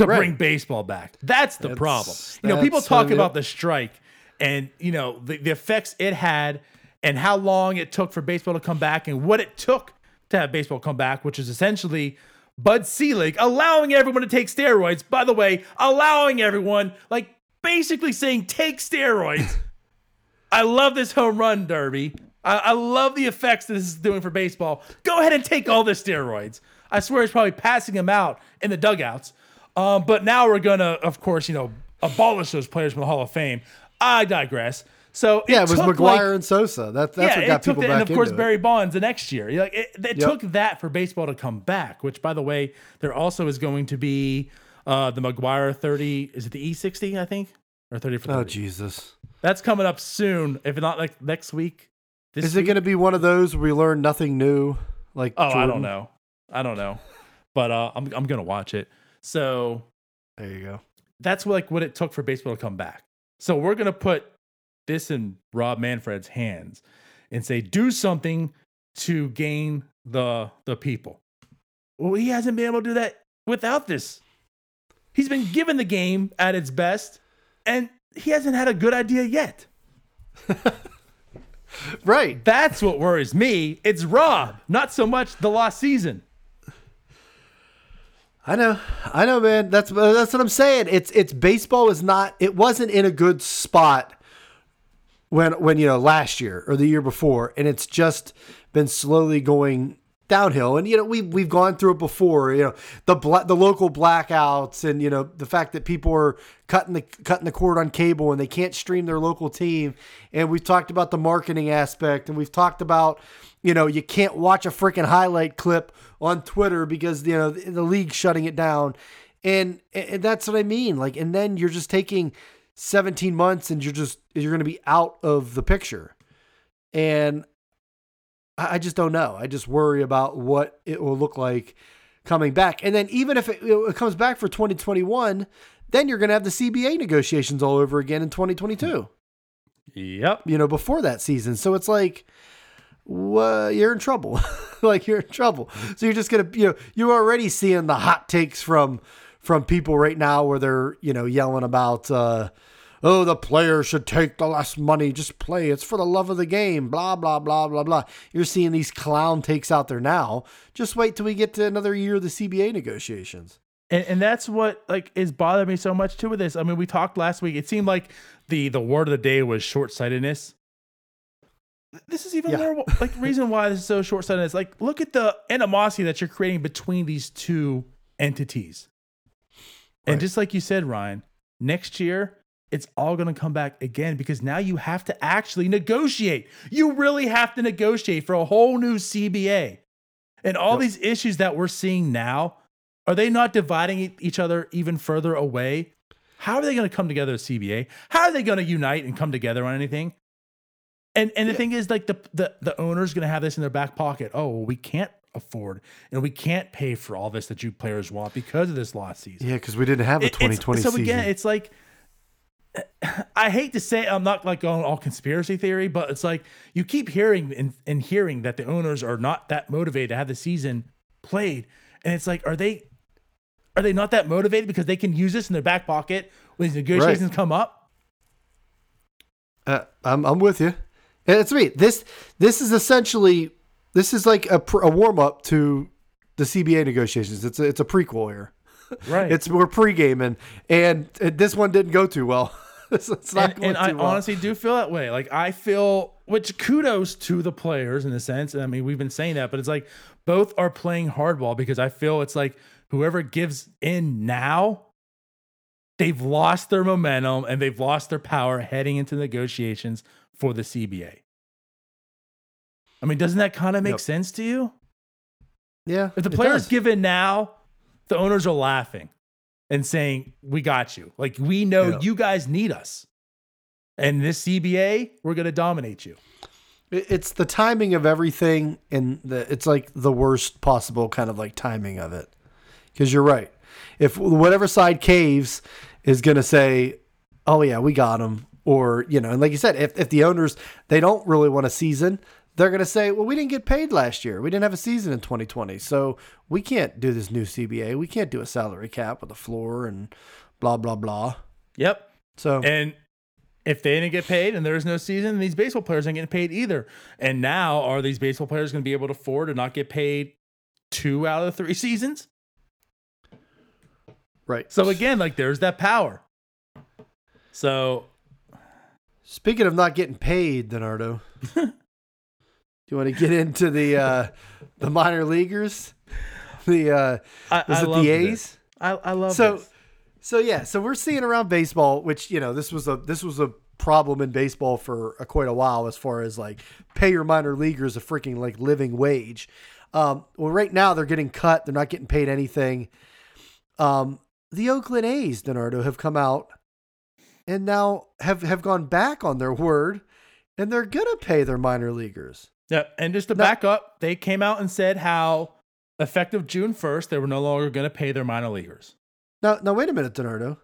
to Right. bring baseball back that's the That's- problem you know people talk it- about the strike and you know the, the effects it had and how long it took for baseball to come back and what it took to have baseball come back which is essentially Bud Selig allowing everyone to take steroids. By the way, allowing everyone, like basically saying, take steroids. I love this home run derby. I, I love the effects this is doing for baseball. Go ahead and take all the steroids. I swear he's probably passing them out in the dugouts. Um, but now we're gonna, of course, you know, abolish those players from the Hall of Fame. I digress. So Yeah, it was McGwire like, and Sosa. That, that's what it got people that, back and of course Barry it. Bonds the next year. Like it, it Yep. took that for baseball to come back. Which, by the way, there also is going to be uh, the McGwire thirty. Is it the E sixty? I think or thirty for 30. Oh Jesus! That's coming up soon. If not like next week. This Is it going to be one of those where we learn nothing new? Like Oh, I don't know. I don't know. But uh, I'm I'm gonna watch it. So There you go. that's like what it took for baseball to come back. So we're gonna put this in Rob Manfred's hands and say, do something to gain the the people. Well, he hasn't been able to do that without this. He's been given the game at its best, and he hasn't had a good idea yet. Right. That's what worries me. It's Rob, not so much the lost season. I know. I know, man. That's uh, that's what I'm saying. It's it's baseball is not. It wasn't in a good spot when when you know last year or the year before, and it's just been slowly going downhill. And you know we we've gone through it before. You know the bla- the local blackouts, and you know the fact that people are cutting the cutting the cord on cable and they can't stream their local team. And we've talked about the marketing aspect, and we've talked about you know you can't watch a freaking highlight clip on Twitter because you know the, the league's shutting it down. And, and that's what I mean. Like, and then you're just taking 17 months and you're just, you're going to be out of the picture. And I I just don't know. I just worry about what it will look like coming back. And then even if it, it comes back for 2021, then you're going to have the CBA negotiations all over again in 2022, Yep. you know, before that season. So it's like, well, you're in trouble. like you're in trouble. So you're just gonna, you know, you're already seeing the hot takes from from people right now where they're, you know, yelling about uh, oh, the players should take the less money, just play. It's for the love of the game. Blah blah blah blah blah. You're seeing these clown takes out there now. Just wait till we get to another year of the CBA negotiations. And, and that's what like is bothering me so much too with this. I mean, we talked last week. It seemed like the the word of the day was short sightedness. This is even Yeah. more like reason why this is so short sighted. Is like look at the animosity that you're creating between these two entities. And just like you said, Ryan, next year it's all going to come back again because now you have to actually negotiate. You really have to negotiate for a whole new CBA. And all Yep. these issues that we're seeing now, are they not dividing each other even further away? How are they going to come together as CBA? How are they going to unite and come together on anything? And and the thing is, like the the the owner's going to have this in their back pocket. Oh, well, we can't afford and we can't pay for all this that you players want because of this lost season. Yeah, because we didn't have a It- it's- 2020 so season. again, it's like I hate to say it, I'm not like going all conspiracy theory, but it's like you keep hearing and, and hearing that the owners are not that motivated to have the season played, and it's like, are they are they not that motivated because they can use this in their back pocket when these negotiations come up? Uh, I'm I'm with you. And it's me. This this is essentially this is like a, a warm up to the CBA negotiations. It's a, it's a prequel here. Right. It's we're pre-gaming, and uh, this one didn't go too well. it's it's not and, and I well. honestly do feel that way. Like I feel, which kudos to the players in a sense. I mean, we've been saying that, but it's like both are playing hardball because I feel it's like whoever gives in now, they've lost their momentum and they've lost their power heading into negotiations for the CBA. I mean, doesn't that kind of make Yep. sense to you? yeah, If the players give in now, the owners are laughing and saying, "We got you. Like we know Yeah. you guys need us." And this CBA, we're going to dominate you. It's the timing of everything, and the it's like the worst possible kind of like timing of it. Because you're right. If whatever side caves is going to say, "Oh yeah, we got him," or you know, and like you said, if if the owners they don't really want a season, they're going to say, "Well, we didn't get paid last year. We didn't have a season in 2020, so we can't do this new CBA. We can't do a salary cap with a floor and blah blah blah." Yep. So And if they didn't get paid and there's no season, these baseball players aren't getting paid either. And now, are these baseball players going to be able to afford to not get paid two out of the three seasons? right. So again, like there's that power. So Speaking of not getting paid, Donardo, do you want to get into the uh, the minor leaguers? The uh, I, is I it the this. A's? I, I love So, this. so yeah, so we're seeing around baseball, which you know this was a this was a problem in baseball for uh, quite a while, as far as like pay your minor leaguers a freaking like living wage. Um, well, right now they're getting cut; they're not getting paid anything. Um, the Oakland A's, Donardo, have come out and now have have gone back on their word, and they're gonna pay their minor leaguers. Yeah, and just to No. back up, they came out and said how effective June 1st, they were no longer going to pay their minor leaguers. Now, now wait a minute, Donardo.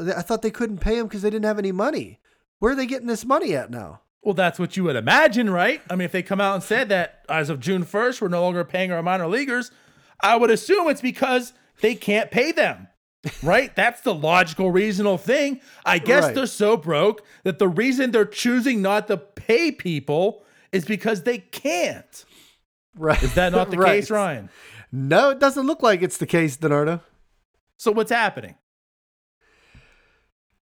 I thought they couldn't pay them because they didn't have any money. Where are they getting this money at now? Well, that's what you would imagine, right? I mean, if they come out and said that as of June 1st, we're no longer paying our minor leaguers, I would assume it's because they can't pay them. Right? That's the logical, reasonable thing. I guess Right. they're so broke that the reason they're choosing not to pay people is because they can't. Right. Is that not the Right. case, Ryan? No, it doesn't look like it's the case, Donardo. So what's happening?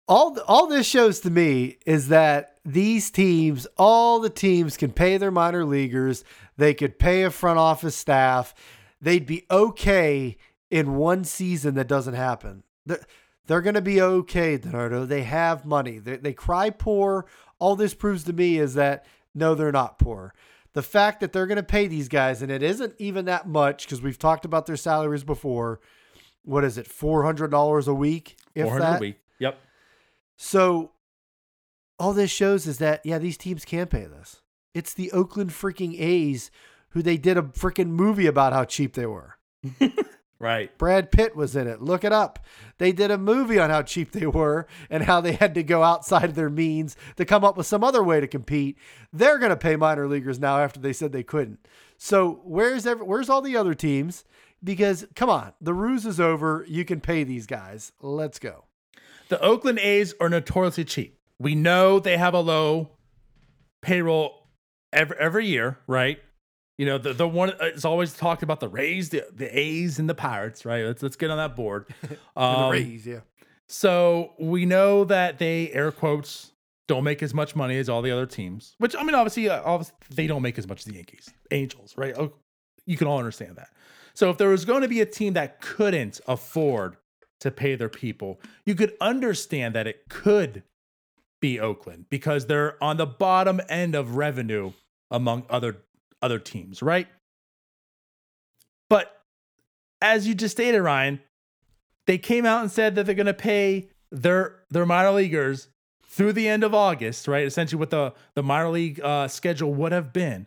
All all this shows to me is that these teams, all the teams can pay their minor leaguers. They could pay a front office staff. They'd be okay in one season that doesn't happen. They're, they're going to be okay, Donardo. They have money. They, they cry poor. All this proves to me is that no, they're not poor. The fact that they're going to pay these guys, and it isn't even that much because we've talked about their salaries before. What is it, four hundred dollars a week? If 400 that. a week. Yep. So all this shows is that yeah, these teams can pay this. It's the Oakland freaking A's who they did a freaking movie about how cheap they were. Right. Brad Pitt was in it. Look it up. They did a movie on how cheap they were and how they had to go outside of their means to come up with some other way to compete. They're going to pay minor leaguers now after they said they couldn't. So where's every, where's all the other teams? Because come on, the ruse is over. You can pay these guys. Let's go. the Oakland A's are notoriously cheap. We know they have a low payroll every every year, right? You know, the the one it's always talked about the Rays, the, the A's, and the Pirates, right? Let's let's get on that board. Um, the Rays, yeah. So we know that they air quotes don't make as much money as all the other teams. Which I mean, obviously, uh, obviously they don't make as much as the Yankees, Angels, right? Oh, You can all understand that. So if there was going to be a team that couldn't afford to pay their people, you could understand that it could be Oakland because they're on the bottom end of revenue among other other teams, right? But as you just stated, Ryan, they came out and said that they're going to pay their their minor leaguers through the end of August, right? Essentially, what the the minor league uh, schedule would have been.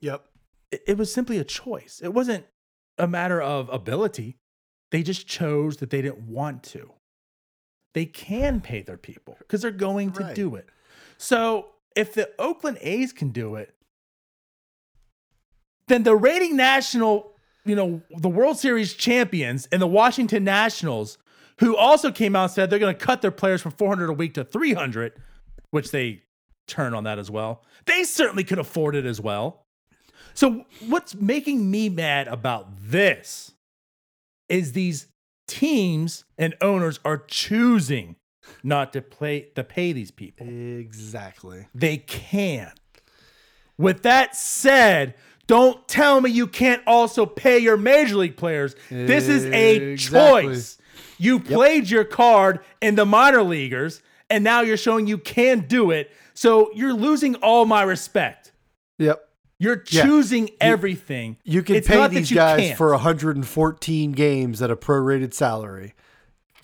Yep. It, it was simply a choice. It wasn't a matter of ability. They just chose that they didn't want to. They can pay their people because they're going to Right. do it. So if the Oakland A's can do it, then the rating national, you know, the World Series champions and the Washington Nationals, who also came out and said they're going to cut their players from 400 a week to 300, which they turn on that as well. They certainly could afford it as well. So what's making me mad about this is these teams and owners are choosing not to play to pay these people. Exactly. They can. With that said, don't tell me you can't also pay your major league players. This is a Exactly. choice. You played your card in the minor leaguers, and now you're showing you can do it. So you're losing all my respect. Yep. You're Yeah. choosing everything. You can It's pay these guys can't. for 114 games at a prorated salary.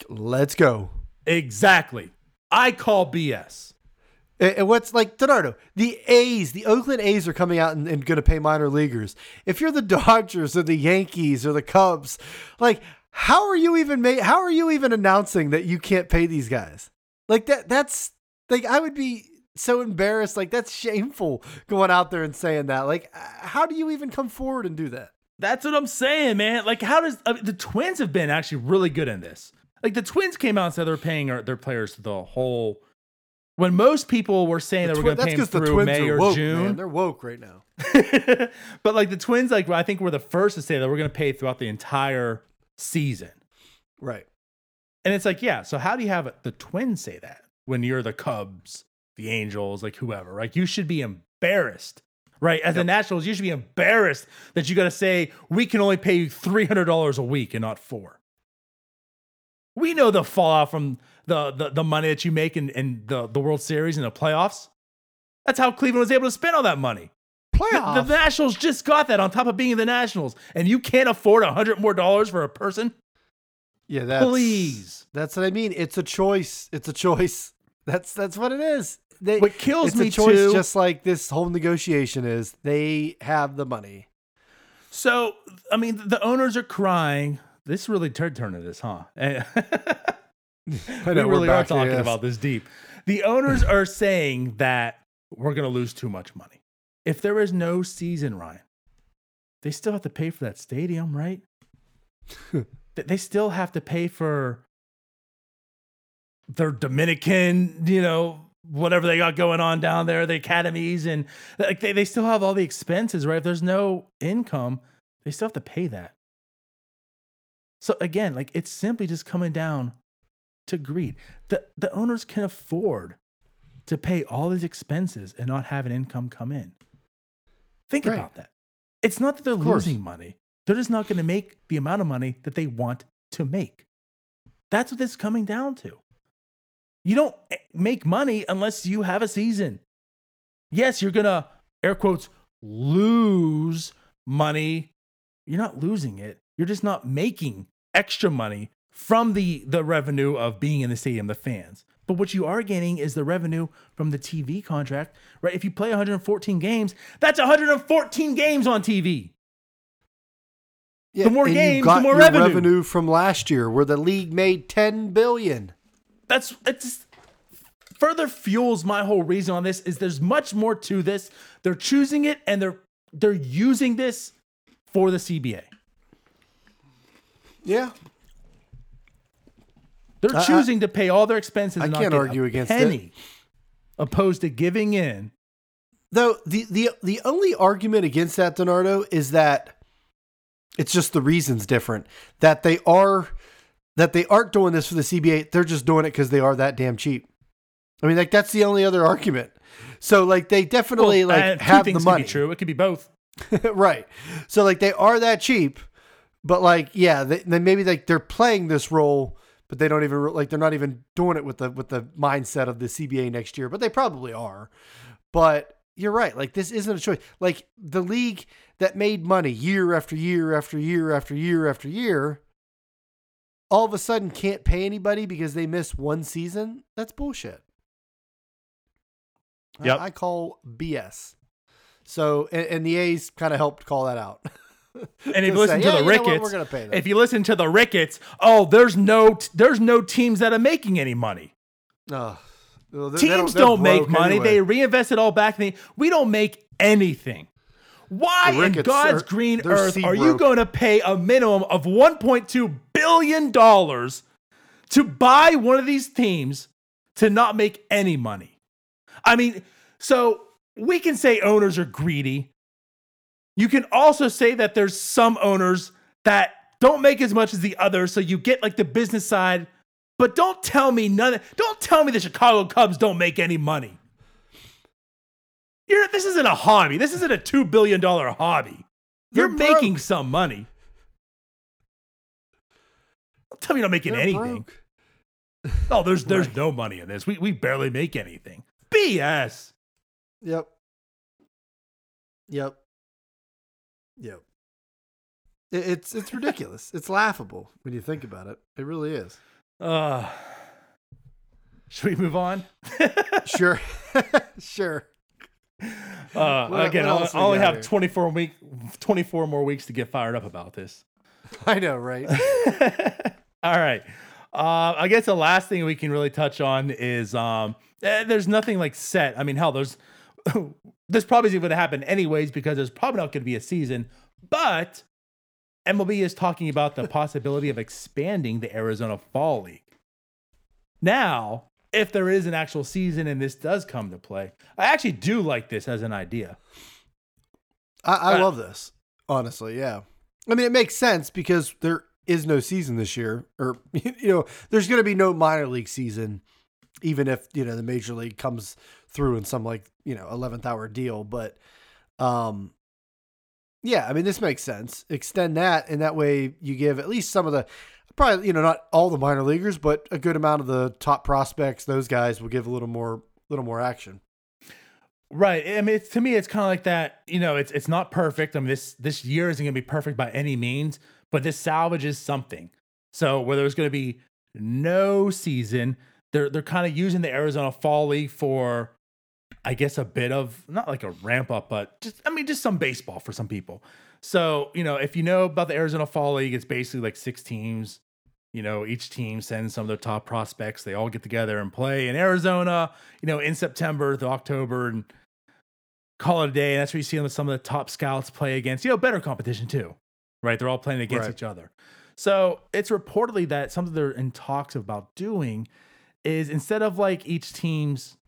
Let's go. exactly. I call BS. And what's like Donardo, the A's, the Oakland A's are coming out and, and going to pay minor leaguers. If you're the Dodgers or the Yankees or the Cubs, like how are you even ma- how are you even announcing that you can't pay these guys? Like that that's like I would be so embarrassed. Like that's shameful going out there and saying that. Like how do you even come forward and do that? That's what I'm saying, man. Like, how does I mean, the Twins have been actually really good in this? Like, the Twins came out and said they're paying their players the whole. When most people were saying The were Twi- going to pay them that's because the through Twins May are or woke, June, man. They're woke right now. but like the Twins, like I think were the first to say that we're going to pay throughout the entire season. Right. And it's like, yeah. So how do you have the Twins say that when you're the Cubs, the Angels, like whoever? Like you should be embarrassed, right? As the Nationals, you should be embarrassed that you got to say we can only pay you three hundred dollars a week and not four. We know the fallout from the the, the money that you make in, in the, the World Series and the playoffs. That's how Cleveland was able to spend all that money. The, Playoffs. the Nationals just got that on top of being the Nationals, and you can't afford a hundred more dollars for a person. yeah, that's Please. That's what I mean. It's a choice. It's a choice. That's that's what it is. They, What kills it's me a choice, too- just like this whole negotiation is. They have the money. So, I mean, the owners are crying. This really turned turn to this, huh? I we know, we're really are talking this. about this deep. The owners are saying that we're going to lose too much money. If there is no season, Ryan, they still have to pay for that stadium, right? Th- they still have to pay for their Dominican, you know, whatever they got going on down there, the academies, and like they, they still have all the expenses, right? If there's no income, they still have to pay that. So again, like it's simply just coming down to greed. The the owners can afford to pay all these expenses and not have an income come in. Think Right. about that. It's not that they're losing money. They're just not going to make the amount of money that they want to make. That's what this is coming down to. You don't eh, make money unless you have a season. Yes, you're going to air quotes lose money. You're not losing it. You're just not making extra money from the the revenue of being in the stadium, the fans. But what you are gaining is the revenue from the TV contract, right? If you play 114 games, that's 114 games on TV. Yeah, The more games, the more revenue. revenue from last year, where the league made 10 billion. That's it just further fuels my whole reason on this is there's much more to this. They're choosing it and they're they're using this for the CBA. Yeah. They're I- choosing to pay all their expenses. I and not can't get argue a against it. penny, opposed to giving in. Though the the the only argument against that, Donardo, is that it's just the reasons different. That they are that they aren't doing this for the CBA. They're just doing it because they are that damn cheap. I mean, like that's the only other argument. So like they definitely Well, like uh, two have the things money. Be true. It could be both. right. So like they are that cheap, but like yeah, they, then maybe like they're playing this role, but they don't even like they're not even doing it with the with the mindset of the CBA next year. But they probably are. But you're right. Like this isn't a choice. Like the league that made money year after year after year after year after year, all of a sudden can't pay anybody because they miss one season. That's bullshit. I- I call BS. So and, and the A's kind of helped call that out. And if you listen say, to "Yeah, the you know Ricketts, we're gonna pay if you listen to the Ricketts, oh, there's no there's no teams that are making any money. Oh, well, Teams they're don't, make money. anyway. They reinvest it all back. They, we don't make anything. Why The in God's are- green earth are you broke. going to pay a minimum of 1.2 billion dollars to buy one of these teams to not make any money? I mean, so we can say owners are greedy. You can also say that there's some owners that don't make as much as the others, so you get like the business side. But don't tell me none. Don't tell me the Chicago Cubs don't make any money. You're, this isn't a hobby. This isn't a two billion dollar hobby. They're You're making broke. some money. Don't tell me you're not making They're anything. broke. Oh, there's there's Right. no money in this. We we barely make anything. BS. Yep. Yep. Yep. It, it's it's ridiculous. it's laughable when you think about it. It really is. Uh, should we move on? Sure. sure. Uh, What- again, what I only have here? 24 week, 24 more weeks to get fired up about this. I know, right? All right. Uh, I guess the last thing we can really touch on is um, eh, there's nothing like set. I mean, hell, there's this probably isn't going to happen anyways because there's probably not going to be a season. But MLB is talking about the possibility of expanding the Arizona Fall League. Now, if there is an actual season and this does come to play, I actually do like this as an idea. I, I Uh, love this. Honestly, yeah. I mean, it makes sense because there is no season this year, or you know, there's going to be no minor league season, even if you know the major league comes through in some like you know 11th hour deal. But, um, yeah, I mean, this makes sense. Extend that, and that way you give at least some of the probably you know not all the minor leaguers, but a good amount of the top prospects. Those guys will give a little more, little more action. Right. I mean, to me, it's kind of like that. You know, it's it's not perfect. I mean, this this year isn't going to be perfect by any means, but this salvages something. So where there's going to be no season, they're they're kind of using the Arizona Fall League for, I guess, a bit of not like a ramp up, but just I mean, just some baseball for some people. So you know, if you know about the Arizona Fall League, it's basically like six teams. You know, each team sends some of their top prospects. They all get together and play in Arizona. You know, in September to October, and call it a day. And that's where you see some of the top scouts play against, you know, better competition too, right? They're all playing against Right. each other. So it's reportedly that something they're in talks about doing is instead of like each team's,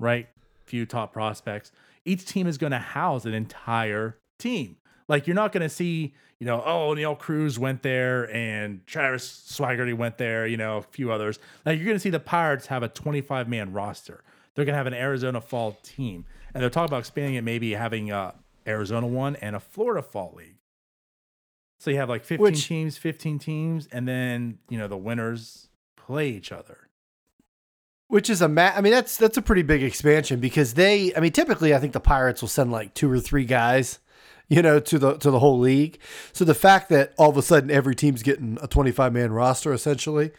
right, few top prospects, each team is going to house an entire team. Like you're not going to see, you know, oh, Neil Cruz went there and Travis Swaggerty went there, you know, a few others. Like you're going to see the Pirates have a 25 man roster. They're going to have an Arizona Fall team, and they're talking about expanding it, maybe having a Arizona one and a Florida Fall league. So you have like 15 Which- teams, 15 teams, and then you know the winners play each other. Which is a ma- I mean that's that's a pretty big expansion because they I mean typically I think the Pirates will send like two or three guys, you know, to the to the whole league. So the fact that all of a sudden every team's getting a 25 man roster essentially,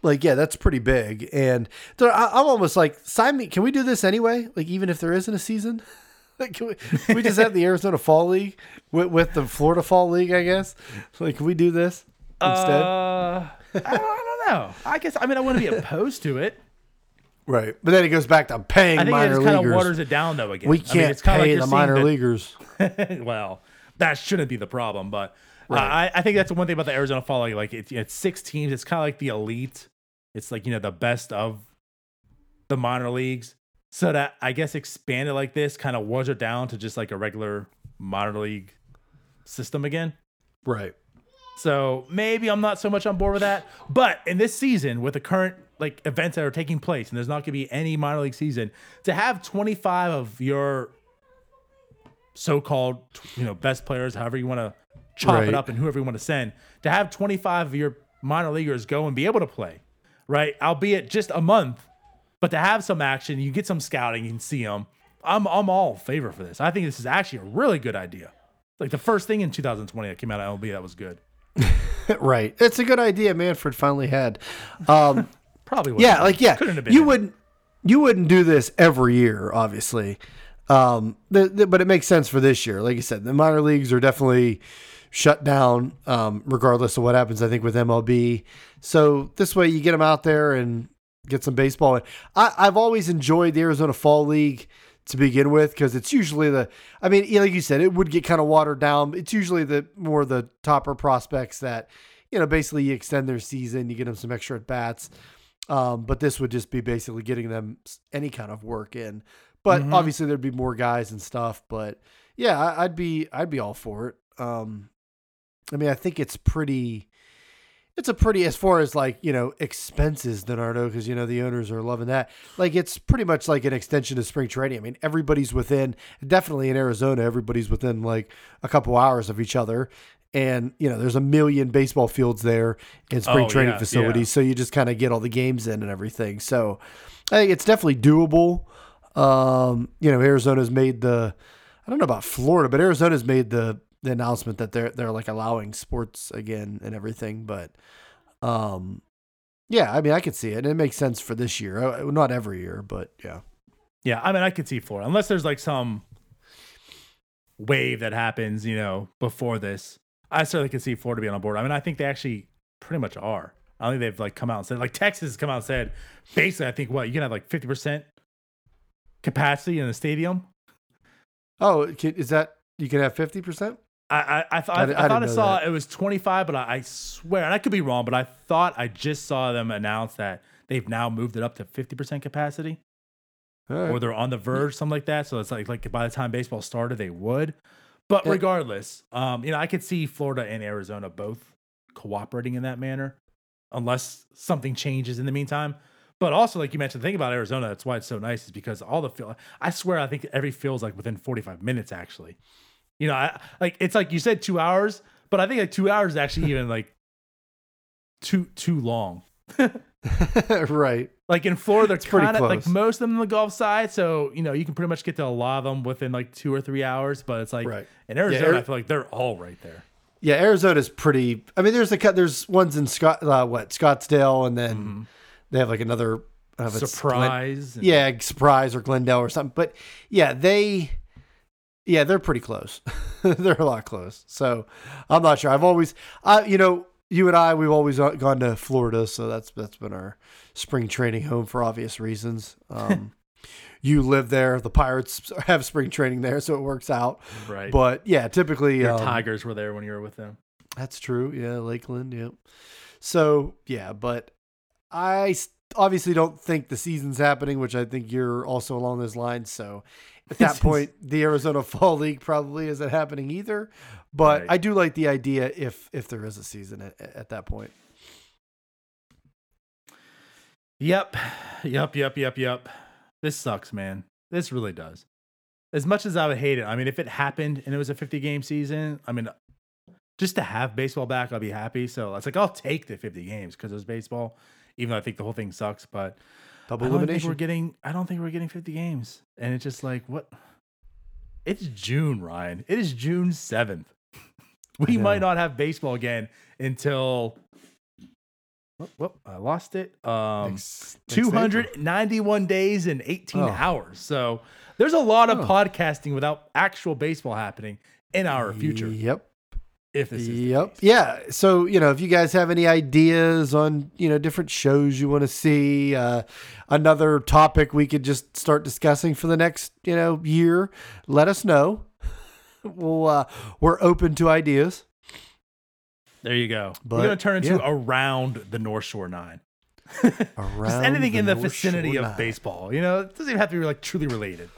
like yeah, that's pretty big. And I, I'm almost like sign me. Can we do this anyway? Like even if there isn't a season. Like, can we, can we just have the Arizona Fall League with, with the Florida Fall League? I guess. Like, can we do this instead? Uh, I, don't, I don't know. I guess I mean I wouldn't be opposed to it. Right, but then it goes back to paying I think it just kind of leaguers. waters it down though. Again, we I mean, can't it's kinda pay you're the seeing minor leaguers. well, that shouldn't be the problem, but uh, Right. I, I think that's the one thing about the Arizona Fall League. Like it's, it's six teams. It's kind of like the elite, It's like, you know, the best of the minor leagues. So that I guess expanded like this kind of was it down to just like a regular minor league system again. Right. So maybe I'm not so much on board with that. But in this season, with the current like events that are taking place, and there's not going to be any minor league season, to have 25 of your so-called you know best players, however you want to chop Right. it up, and whoever you want to send, to have 25 of your minor leaguers go and be able to play, right? Albeit just a month, but to have some action, you get some scouting, you can see them. I'm I'm all in favor for this. I think this is actually a really good idea. Like the first thing in 2020 that came out of MLB that was good. right. It's a good idea Manfred finally had. Um, Probably was. yeah, like yeah, Couldn't have been. you wouldn't you wouldn't do this every year, obviously. Um, the, the, but it makes sense for this year. Like you said, the minor leagues are definitely shut down, um, regardless of what happens. I think with MLB, so this way you get them out there and get some baseball. in. I, I've always enjoyed the Arizona Fall League to begin with because it's usually the. I mean, like you said, it would get kind of watered down. It's usually the more the topper prospects that you know basically you extend their season, you get them some extra at bats. Um, but this would just be basically getting them any kind of work in. But obviously there'd be more guys and stuff. But yeah, I, I'd be I'd be all for it. Um, I mean, I think it's pretty. It's a pretty as far as like you know expenses, Donardo, because you know the owners are loving that. Like it's pretty much like an extension of spring training. I mean, everybody's within definitely in Arizona, everybody's within like a couple hours of each other, and you know there's a million baseball fields there and spring Oh, training yeah, facilities, so you just kind of get all the games in and everything. So I think it's definitely doable. Um, you know, Arizona's made the I don't know about Florida, but Arizona's made the the announcement that they're they're like allowing sports again and everything. But um, yeah, I mean, I could see it. And it makes sense for this year, Uh, not every year, but yeah. Yeah, I mean, I could see Florida, unless there's like some wave that happens, you know, before this. I certainly can see Florida being on board. I mean, I think they actually pretty much are. I don't think they've like come out and said like Texas has come out and said basically. I think what you can have like fifty percent capacity in the stadium. Oh, is that you can have fifty percent? I I, I thought I I, I thought I saw that. it was twenty five, but I, I swear, and I could be wrong, but I thought I just saw them announce that they've now moved it up to fifty percent capacity. or they're on the verge, something like that. So it's like like by the time baseball started, they would. But Yeah. regardless, um, you know, I could see Florida and Arizona both cooperating in that manner, unless something changes in the meantime. But also, like you mentioned, the thing about Arizona, that's why it's so nice, is because all the field. I swear, I think every field's like within forty five minutes. Actually, you know, I like it's like you said two hours, but I think like two hours is actually even like too too long. right. Like in Florida, they're pretty kind of like most of them on the Gulf side, so you know you can pretty much get to a lot of them within like two or three hours. But it's like Right. in Arizona, Ari- I feel like they're all right there. Yeah, Arizona's pretty. I mean, there's a cut. There's ones in Scott, uh, what Scottsdale, and then they have like another I don't know if it's Glen- Surprise. and- yeah, Surprise or Glendale or something. But yeah, they, yeah, they're pretty close. they're a lot close. So I'm not sure. I've always, I, you know, you and I, we've always uh, gone to Florida, so that's that's been our spring training home for obvious reasons. Um, you live there. The Pirates have spring training there, so it works out. right. But yeah, typically, Your um, Tigers were there when you were with them. that's true. Yeah, Lakeland. Yep. So yeah, but I obviously don't think the season's happening, which I think you're also along those lines. So at that point, the Arizona Fall League probably isn't happening either. But Right. I do like the idea if if there is a season at, at that point. Yep. Yep. Yep. Yep. Yep. This sucks, man. This really does. As much as I would hate it, I mean, if it happened and it was a 50 game season, I mean, just to have baseball back, I'll be happy. So it's like, I'll take the 50 games because it was baseball, even though I think the whole thing sucks. But Double I elimination. we're getting, I don't think we're getting 50 games. And it's just like, what? It's June, Ryan. It is June 7th. We might not have baseball again until. Whoop, whoop, I lost it. Um, Next- next April. 291 days and 18 Oh. hours. So there's a lot of Oh. podcasting without actual baseball happening in our future. Yep. If this is Yep. Yeah. So, you know, if you guys have any ideas on, you know, different shows you want to see, uh, another topic we could just start discussing for the next, you know, year, let us know. we'll, uh, we're open to ideas. There you go. But, We're going to turn into yeah. around the North Shore Nine. Around Just anything in the North vicinity Shore of Nine. baseball. You know, it doesn't even have to be like truly related.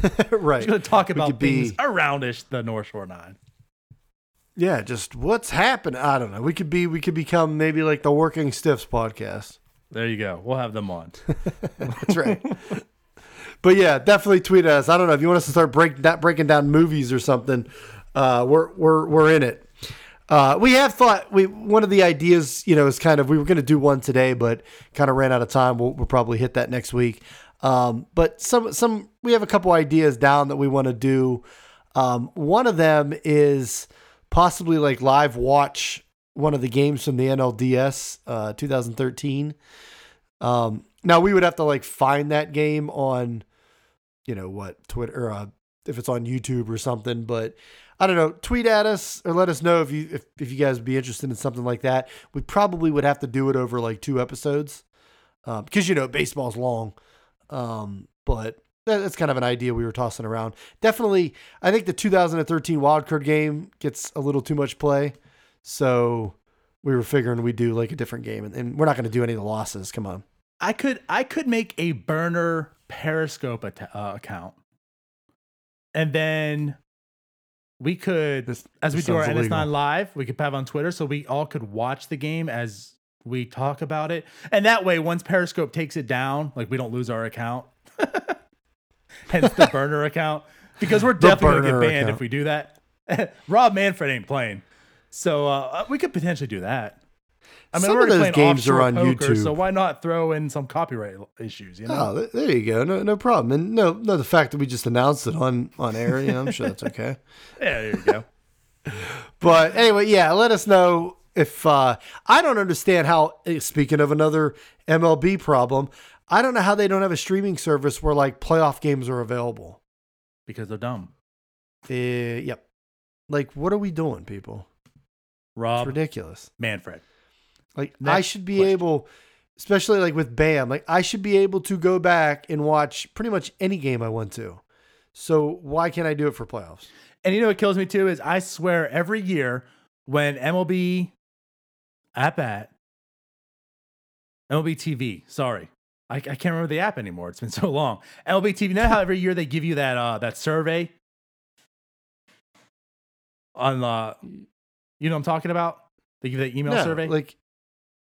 right. We're going to talk about could be- things aroundish the North Shore Nine. Yeah, just what's happened. I don't know. We could be. We could become maybe like the Working Stiffs podcast. There you go. We'll have them on. That's right. But yeah, definitely tweet us. I don't know if you want us to start break breaking down movies or something. Uh, we're we're we're in it. Uh, we have thought we one of the ideas, you know, is kind of we were going to do one today, but kind of ran out of time. We'll, we'll probably hit that next week. Um, but some some we have a couple ideas down that we want to do. Um, one of them is possibly like live watch one of the games from the NLDS uh, 2013. Um, now we would have to like find that game on, you know what, Twitter, uh, if it's on YouTube or something. But I don't know. Tweet at us or let us know if you if, if you guys would be interested in something like that. We probably would have to do it over like two episodes, um, because you know baseball's long. Um, but that- that's kind of an idea we were tossing around. Definitely, I think the 2013 wildcard game gets a little too much play, so we were figuring we'd do like a different game, and, and we're not going to do any of the losses. Come on. I could I could make a burner Periscope at- uh, account, and then we could, This- as we this do our sounds NS9 live, we could have on Twitter, so we all could watch the game as we talk about it, and that way, once Periscope takes it down, like we don't lose our account. Hence the burner account, because we're definitely gonna get burner banned account. if we do that. Rob Manfred ain't playing, so uh, we could potentially do that. I mean, Some of those games are on poker, YouTube. so why not throw in some copyright issues? You know, Oh, there you go. No, no problem. And no, no, the fact that we just announced it on on air, you know, I'm sure that's okay. yeah, there you go. But anyway, yeah, let us know if uh, I don't understand how. eh, Speaking of another MLB problem, I don't know how they don't have a streaming service where like playoff games are available. because they're dumb. Uh, yep. Like, what are we doing, people? It's Rob ridiculous. Manfred. Like, I should be question. able, especially like with Bam, like I should be able to go back and watch pretty much any game I want to. So why can't I do it for playoffs? And you know what kills me too is I swear every year when MLB app at MLB TV, sorry. I, I can't remember the app anymore. It's been so long. MLB TV. You know how every year they give you that uh that survey on uh you know what I'm talking about? They give you that email No, survey. like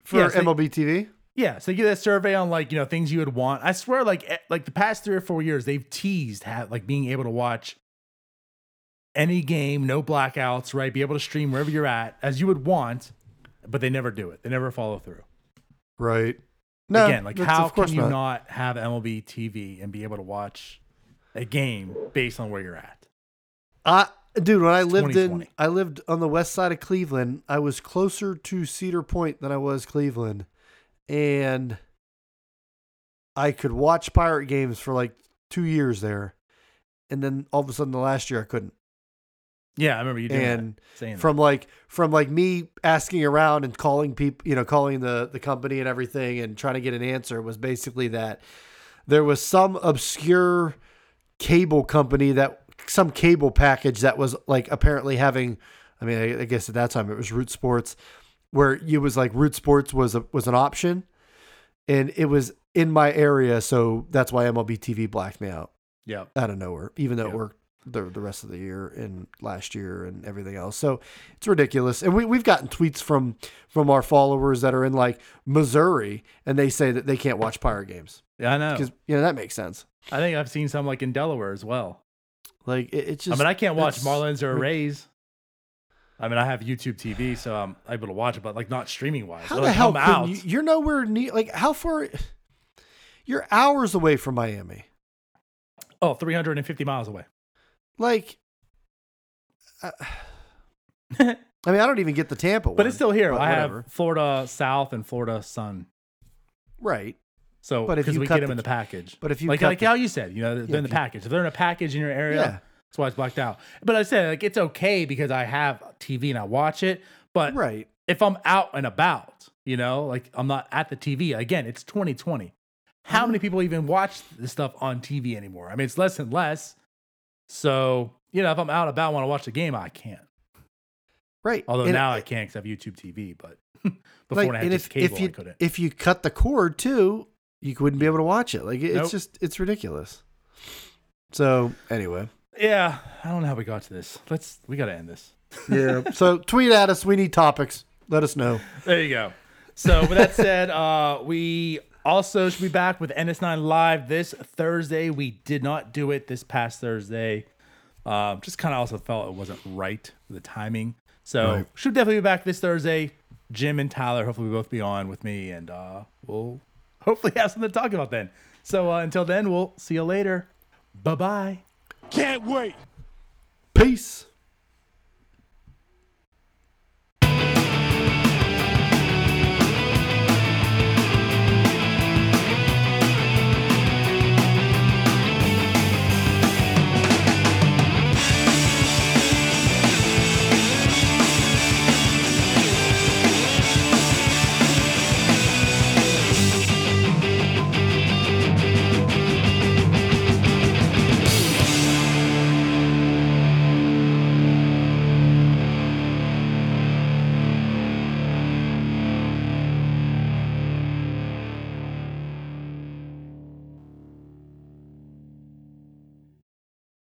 for Yeah, so- MLB TV. Yeah, so they give that survey on like you know things you would want. I swear, like like the past three or four years, they've teased have like being able to watch any game, no blackouts, right? Be able to stream wherever you're at as you would want, but they never do it. They never follow through. Right. No, Again, like how can you not. not. have MLB TV and be able to watch a game based on where you're at? I, dude, when I lived in, I lived on the west side of Cleveland. I was closer to Cedar Point than I was Cleveland, and I could watch pirate games for like two years there, and then all of a sudden the last year I couldn't. Yeah, I remember you doing and that, saying from like from like me asking around and calling people you know calling the the company and everything and trying to get an answer was basically that there was some obscure cable company that some cable package that was like apparently having i mean i, I guess at that time it was root sports where it was like root sports was a, was an option and it was in my area so that's why mlb tv blacked me out. Yeah, out of nowhere, even though it worked the the rest of the year and last year and everything else. So it's ridiculous. And we we've gotten tweets from from our followers that are in like Missouri and they say that they can't watch pirate games yeah, I know. because you know that makes sense. I think I've seen some like in Delaware as well. Like it, it's just. I mean, I can't watch Marlins or Rays. I mean, I have YouTube TV, so I'm able to watch it, but like not streaming wise. How They'll, the hell out. you? You're nowhere near. Like how far? You're hours away from Miami. Oh, 350 miles away. Like. uh, I mean, I don't even get the Tampa one. But it's still here. I whatever. have Florida South and Florida Sun. right. So But if because you we cut get them the- in the package. but if you like like the- how you said, you know, they're Yeah, in the package. If they're in a package in your area, Yeah. that's why it's blacked out. But I said like it's okay because I have TV and I watch it. But Right. if I'm out and about, you know, like I'm not at the TV. Again, it's 2020. How mm-hmm. many people even watch this stuff on TV anymore? I mean, it's less and less. So, you know, if I'm out and about want to watch the game, I can't. Right. Although And- now I can't because I have YouTube TV, but before like, I had just if, cable, if you I couldn't. if you cut the cord too, you wouldn't be able to watch it. Like it- it's Nope. just it's ridiculous. So anyway, yeah, I don't know how we got to this. Let's we got to end this. yeah. so tweet at us. We need topics. Let us know. There you go. So with that said, uh, we also should be back with NS9 live this Thursday. We did not do it this past Thursday. Um, just kind of also felt it wasn't right the timing. So Right. should definitely be back this Thursday. Jim and Tyler, hopefully we both be on with me, and uh, we'll hopefully have something to talk about then. So uh, until then, we'll see you later. Bye bye. Can't wait. Peace.